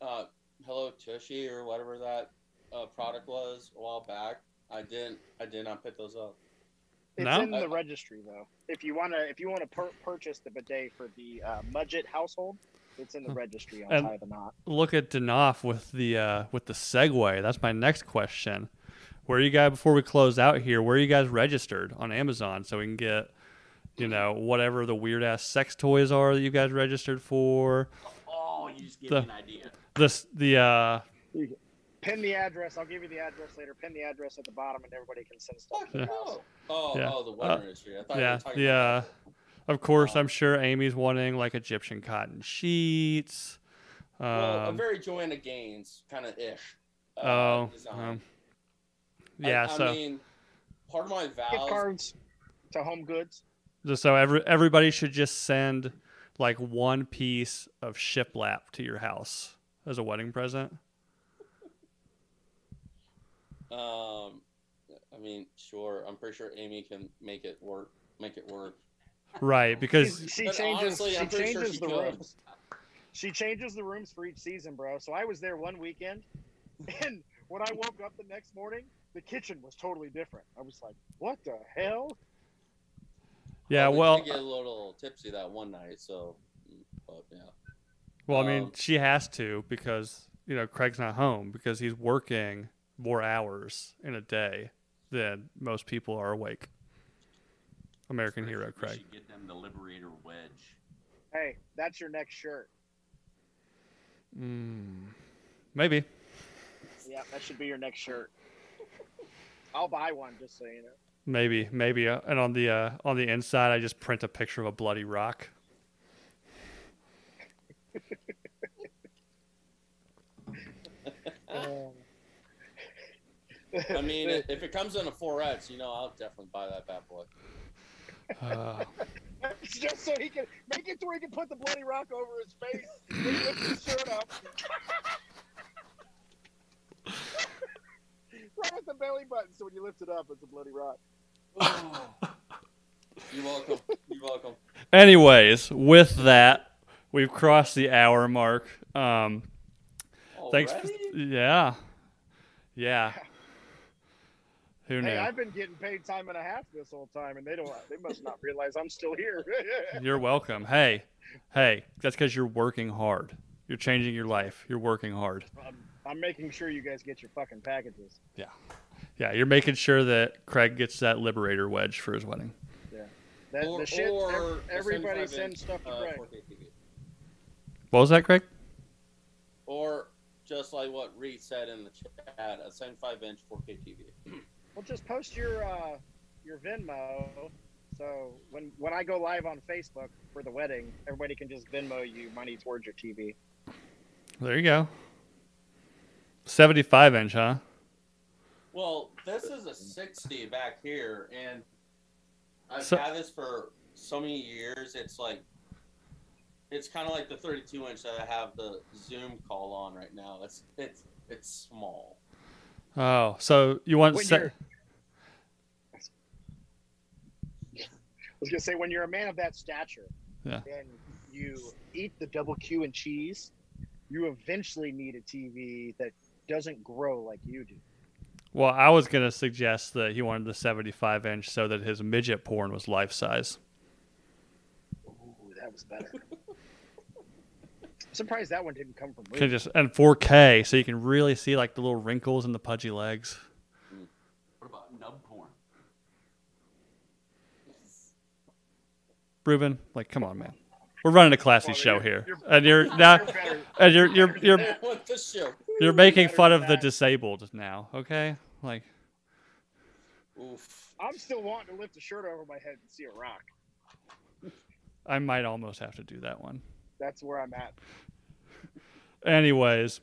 Speaker 2: uh, Hello Tushy or whatever that uh, product was a while back, I didn't. I did not pick those up.
Speaker 3: It's
Speaker 1: No?
Speaker 3: in the registry though. If you wanna if you wanna pur- purchase the bidet for the uh, Mudgett household, it's in the registry on
Speaker 1: And-
Speaker 3: Tie the Knot.
Speaker 1: Look at Danoff with the uh, with the segue. That's my next question. Where are you guys before we close out here? Where are you guys registered on Amazon so we can get, you know, whatever the weird ass sex toys are that you guys registered for?
Speaker 4: Oh, you just gave
Speaker 1: The-
Speaker 4: me an idea.
Speaker 1: This the uh
Speaker 3: Pin the address. I'll give you the address later. Pin the address at the bottom, and everybody can send stuff to
Speaker 1: Yeah.
Speaker 3: the house.
Speaker 2: Oh,
Speaker 1: Yeah.
Speaker 2: oh, the weather
Speaker 1: Uh,
Speaker 2: industry. I thought you
Speaker 1: yeah
Speaker 2: were talking
Speaker 1: the uh,
Speaker 2: about
Speaker 1: of course
Speaker 2: Uh,
Speaker 1: I'm sure Amy's wanting like Egyptian cotton sheets. Um,
Speaker 2: well, a very Joanna Gaines kind of ish. Uh,
Speaker 1: oh,
Speaker 2: design.
Speaker 1: um,
Speaker 2: I-
Speaker 1: yeah.
Speaker 2: I,
Speaker 1: so
Speaker 2: mean, part of my vows.
Speaker 3: Gift cards to Home Goods.
Speaker 1: So every everybody should just send like one piece of shiplap to your house as a wedding present.
Speaker 2: Um, I mean, sure. I'm pretty sure Amy can make it work. Make it work.
Speaker 1: Right, because
Speaker 3: She's- she changes.
Speaker 2: honestly,
Speaker 3: she
Speaker 2: I'm sure
Speaker 3: changes
Speaker 2: she
Speaker 3: the
Speaker 2: could.
Speaker 3: rooms. She changes the rooms for each season, bro. So I was there one weekend, [LAUGHS] and when I woke up the next morning, the kitchen was totally different. I was like, "What the hell?"
Speaker 1: Yeah,
Speaker 2: Well, we
Speaker 1: well,
Speaker 2: get a little tipsy that one night, so. But yeah.
Speaker 1: well, I mean,
Speaker 2: um,
Speaker 1: she has to because you know Craig's not home because he's working more hours in a day than most people are awake. American hero,
Speaker 4: We
Speaker 1: Craig.
Speaker 4: should get them the Liberator wedge.
Speaker 3: Hey, that's your next shirt.
Speaker 1: Mm, maybe.
Speaker 3: Yeah, that should be your next shirt. I'll buy one just so you know.
Speaker 1: Maybe, maybe, uh, and on the uh, on the inside, I just print a picture of a bloody rock.
Speaker 3: Um,
Speaker 2: I mean, if it comes in a 4X, you know, I'll definitely buy that bad boy. [LAUGHS]
Speaker 1: Uh,
Speaker 3: just so he can make it to where he can put the bloody rock over his face. When he lifts his shirt up. [LAUGHS] right at the belly button, so when you lift it up, it's a bloody rock. [LAUGHS]
Speaker 2: You're welcome. You're welcome.
Speaker 1: Anyways, with that, we've crossed the hour mark. Um, thanks. For, yeah, yeah. Who knew?
Speaker 3: Hey, I've been getting paid time and a half this whole time, and they don't. They must not realize I'm still here. [LAUGHS]
Speaker 1: You're welcome. Hey, hey, that's because you're working hard. You're changing your life. You're working hard.
Speaker 3: I'm, I'm making sure you guys get your fucking packages.
Speaker 1: Yeah, you're making sure that Craig gets that Liberator wedge for his wedding.
Speaker 3: That,
Speaker 2: Or,
Speaker 3: the shit.
Speaker 2: or
Speaker 3: everybody
Speaker 2: 75
Speaker 3: sends stuff to
Speaker 2: uh,
Speaker 3: Greg.
Speaker 2: 4K TV.
Speaker 1: What was that, Craig?
Speaker 2: Or just like what Reed said in the chat, a 75 inch 4K TV. [CLEARS THROAT]
Speaker 3: Well, just post your uh, your Venmo. So when when I go live on Facebook for the wedding, everybody can just Venmo you money towards your TV.
Speaker 1: There you go. 75 inch, huh?
Speaker 2: Well, this is a 60 back here, and I've
Speaker 1: So-
Speaker 2: had this for so many years. It's like, it's kind of like the 32 inch that I have the Zoom call on right now. It's it's it's small.
Speaker 1: Oh, so you want
Speaker 3: When
Speaker 1: se-
Speaker 3: I was gonna say when you're a man of that stature,
Speaker 1: Yeah.
Speaker 3: and you eat the double Q and cheese, you eventually need a TV that doesn't grow like you do.
Speaker 1: Well, I was going to suggest that he wanted the 75 inch so that his midget porn was life size.
Speaker 3: Ooh, that was better. I'm surprised that one didn't come from
Speaker 1: Can just and 4K so you can really see like the little wrinkles and the pudgy legs. Hmm.
Speaker 4: What about nub porn?
Speaker 1: Ruben, like come on, man. We're running a classy
Speaker 3: Well,
Speaker 1: show
Speaker 3: you're-
Speaker 1: here.
Speaker 3: you're-
Speaker 1: And you're now
Speaker 3: You're
Speaker 1: and you're you're you're [LAUGHS]
Speaker 2: What the
Speaker 1: you're making fun of the disabled now, okay? Like
Speaker 2: Oof.
Speaker 3: I'm still wanting to lift a shirt over my head and see a rock.
Speaker 1: I might almost have to do that one.
Speaker 3: That's where I'm at.
Speaker 1: Anyways,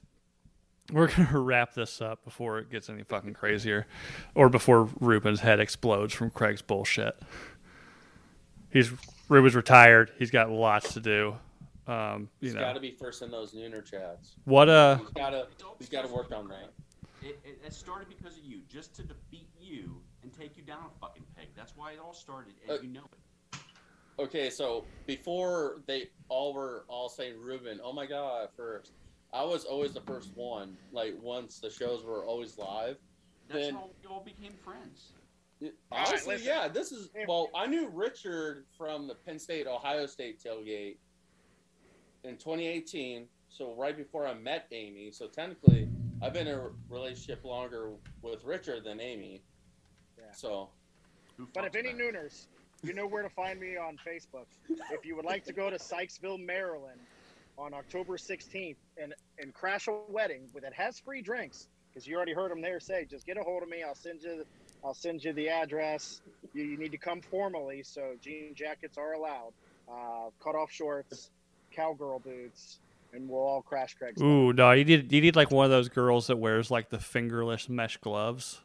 Speaker 1: we're gonna [LAUGHS] wrap this up before it gets any fucking crazier, or before Ruben's head explodes from Craig's bullshit. He's Ruben's retired. He's got lots to do. Um, you
Speaker 2: He's
Speaker 1: know
Speaker 2: got to be first in those nooner chats.
Speaker 1: what? Uh,
Speaker 2: He's got to. He's got to work on that.
Speaker 4: It, it, it started because of you, just to defeat you and take you down a fucking peg. That's why it all started, and
Speaker 2: Uh,
Speaker 4: you know it.
Speaker 2: Okay, so before they all were all saying Ruben, oh my god, first, I was always the first one. Like once the shows were always live.
Speaker 4: That's
Speaker 2: then-
Speaker 4: how we all became friends.
Speaker 2: It-
Speaker 3: All right,
Speaker 2: Honestly,
Speaker 3: listen.
Speaker 2: yeah, this is well. I knew Richard from the Penn State Ohio State tailgate in 2018. So right before I met Amy. So technically, I've been in a relationship longer with Richard than Amy.
Speaker 3: Yeah.
Speaker 2: So
Speaker 3: But if any
Speaker 4: better?
Speaker 3: Nooners, you know where to find me on Facebook. If you would like to go to Sykesville, Maryland on October 16th and, and crash a wedding with that has free drinks, because you already heard them there say, just get a hold of me. I'll send you I'll send you the address. You, you need to come formally, so jean jackets are allowed. Uh, cut off shorts, cowgirl boots, and we'll all crash Craig's.
Speaker 1: ooh, no, you need you need like one of those girls that wears like the fingerless mesh gloves.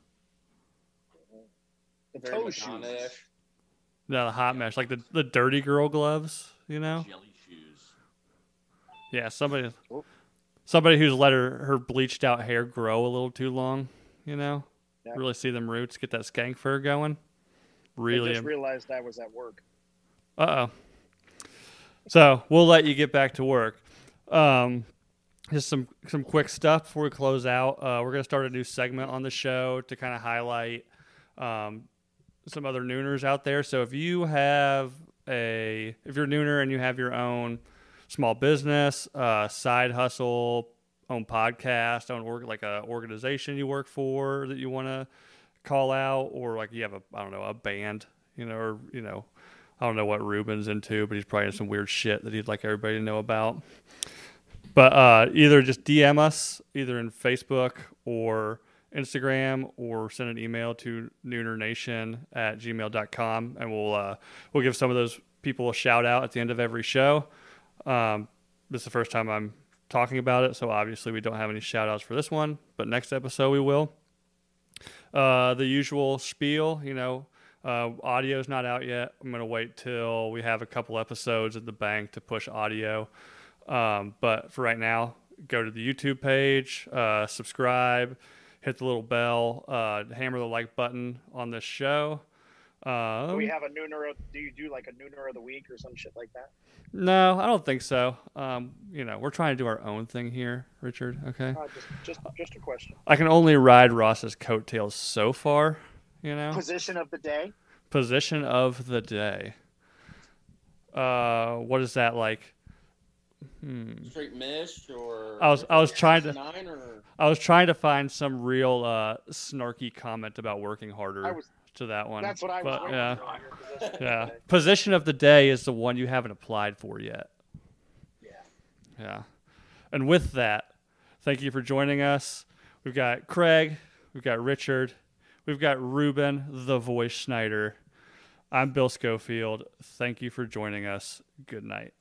Speaker 3: The
Speaker 2: very
Speaker 3: toe shoes.
Speaker 2: Madonna-ish.
Speaker 1: No, the hot mesh, like the the dirty girl gloves. You know?
Speaker 4: Jelly shoes.
Speaker 1: Yeah, somebody
Speaker 3: Oh.
Speaker 1: somebody who's let her her bleached out hair grow a little too long. You know?
Speaker 3: Yeah.
Speaker 1: Really see them roots, get that skank fur going.
Speaker 3: I
Speaker 1: Really
Speaker 3: just realized I was at work.
Speaker 1: Uh oh. So we'll let you get back to work. Um, just some some quick stuff before we close out. Uh, we're gonna start a new segment on the show to kind of highlight um, some other nooners out there. So if you have a if you're a nooner and you have your own small business, uh, side hustle, own podcast, own org- like a organization you work for that you want to call out, or like you have a I don't know a band, you know, or you know I don't know what Ruben's into, but he's probably into some weird shit that he'd like everybody to know about. But uh, either just DM us, either in Facebook or Instagram, or send an email to noonernation at gmail.com, and we'll uh, we'll give some of those people a shout out at the end of every show. Um, this is the first time I'm talking about it, so obviously we don't have any shout outs for this one, but next episode we will. Uh, the usual spiel, you know, uh, audio's not out yet. I'm gonna wait till we have a couple episodes at the bank to push audio. Um, but for right now, go to the YouTube page, uh, subscribe, hit the little bell, uh, hammer the like button on this show. Um,
Speaker 3: Do we have a nooner? Of, do you do like a nooner of the week or some shit like that?
Speaker 1: No, I don't think so. Um, you know, we're trying to do our own thing here, Richard. Okay,
Speaker 3: Uh, just, just, just a question.
Speaker 1: I can only ride Ross's coattails so far. You know,
Speaker 3: Position of the day.
Speaker 1: position of the day. Uh, what is that like? Hmm.
Speaker 2: Straight mish or
Speaker 1: I was- I was trying to-
Speaker 2: nine or
Speaker 1: I was trying to find some real uh, snarky comment about working harder
Speaker 3: I was.
Speaker 1: To that one.
Speaker 3: That's what I was.
Speaker 1: but, yeah,
Speaker 3: on position
Speaker 1: yeah.
Speaker 3: day.
Speaker 1: Position of the day is the one you haven't applied for yet.
Speaker 3: Yeah.
Speaker 1: Yeah. And with that, thank you for joining us. We've got Craig, we've got Richard, we've got Ruben, the voice Schneider. I'm Bill Schofield. Thank you for joining us. Good night.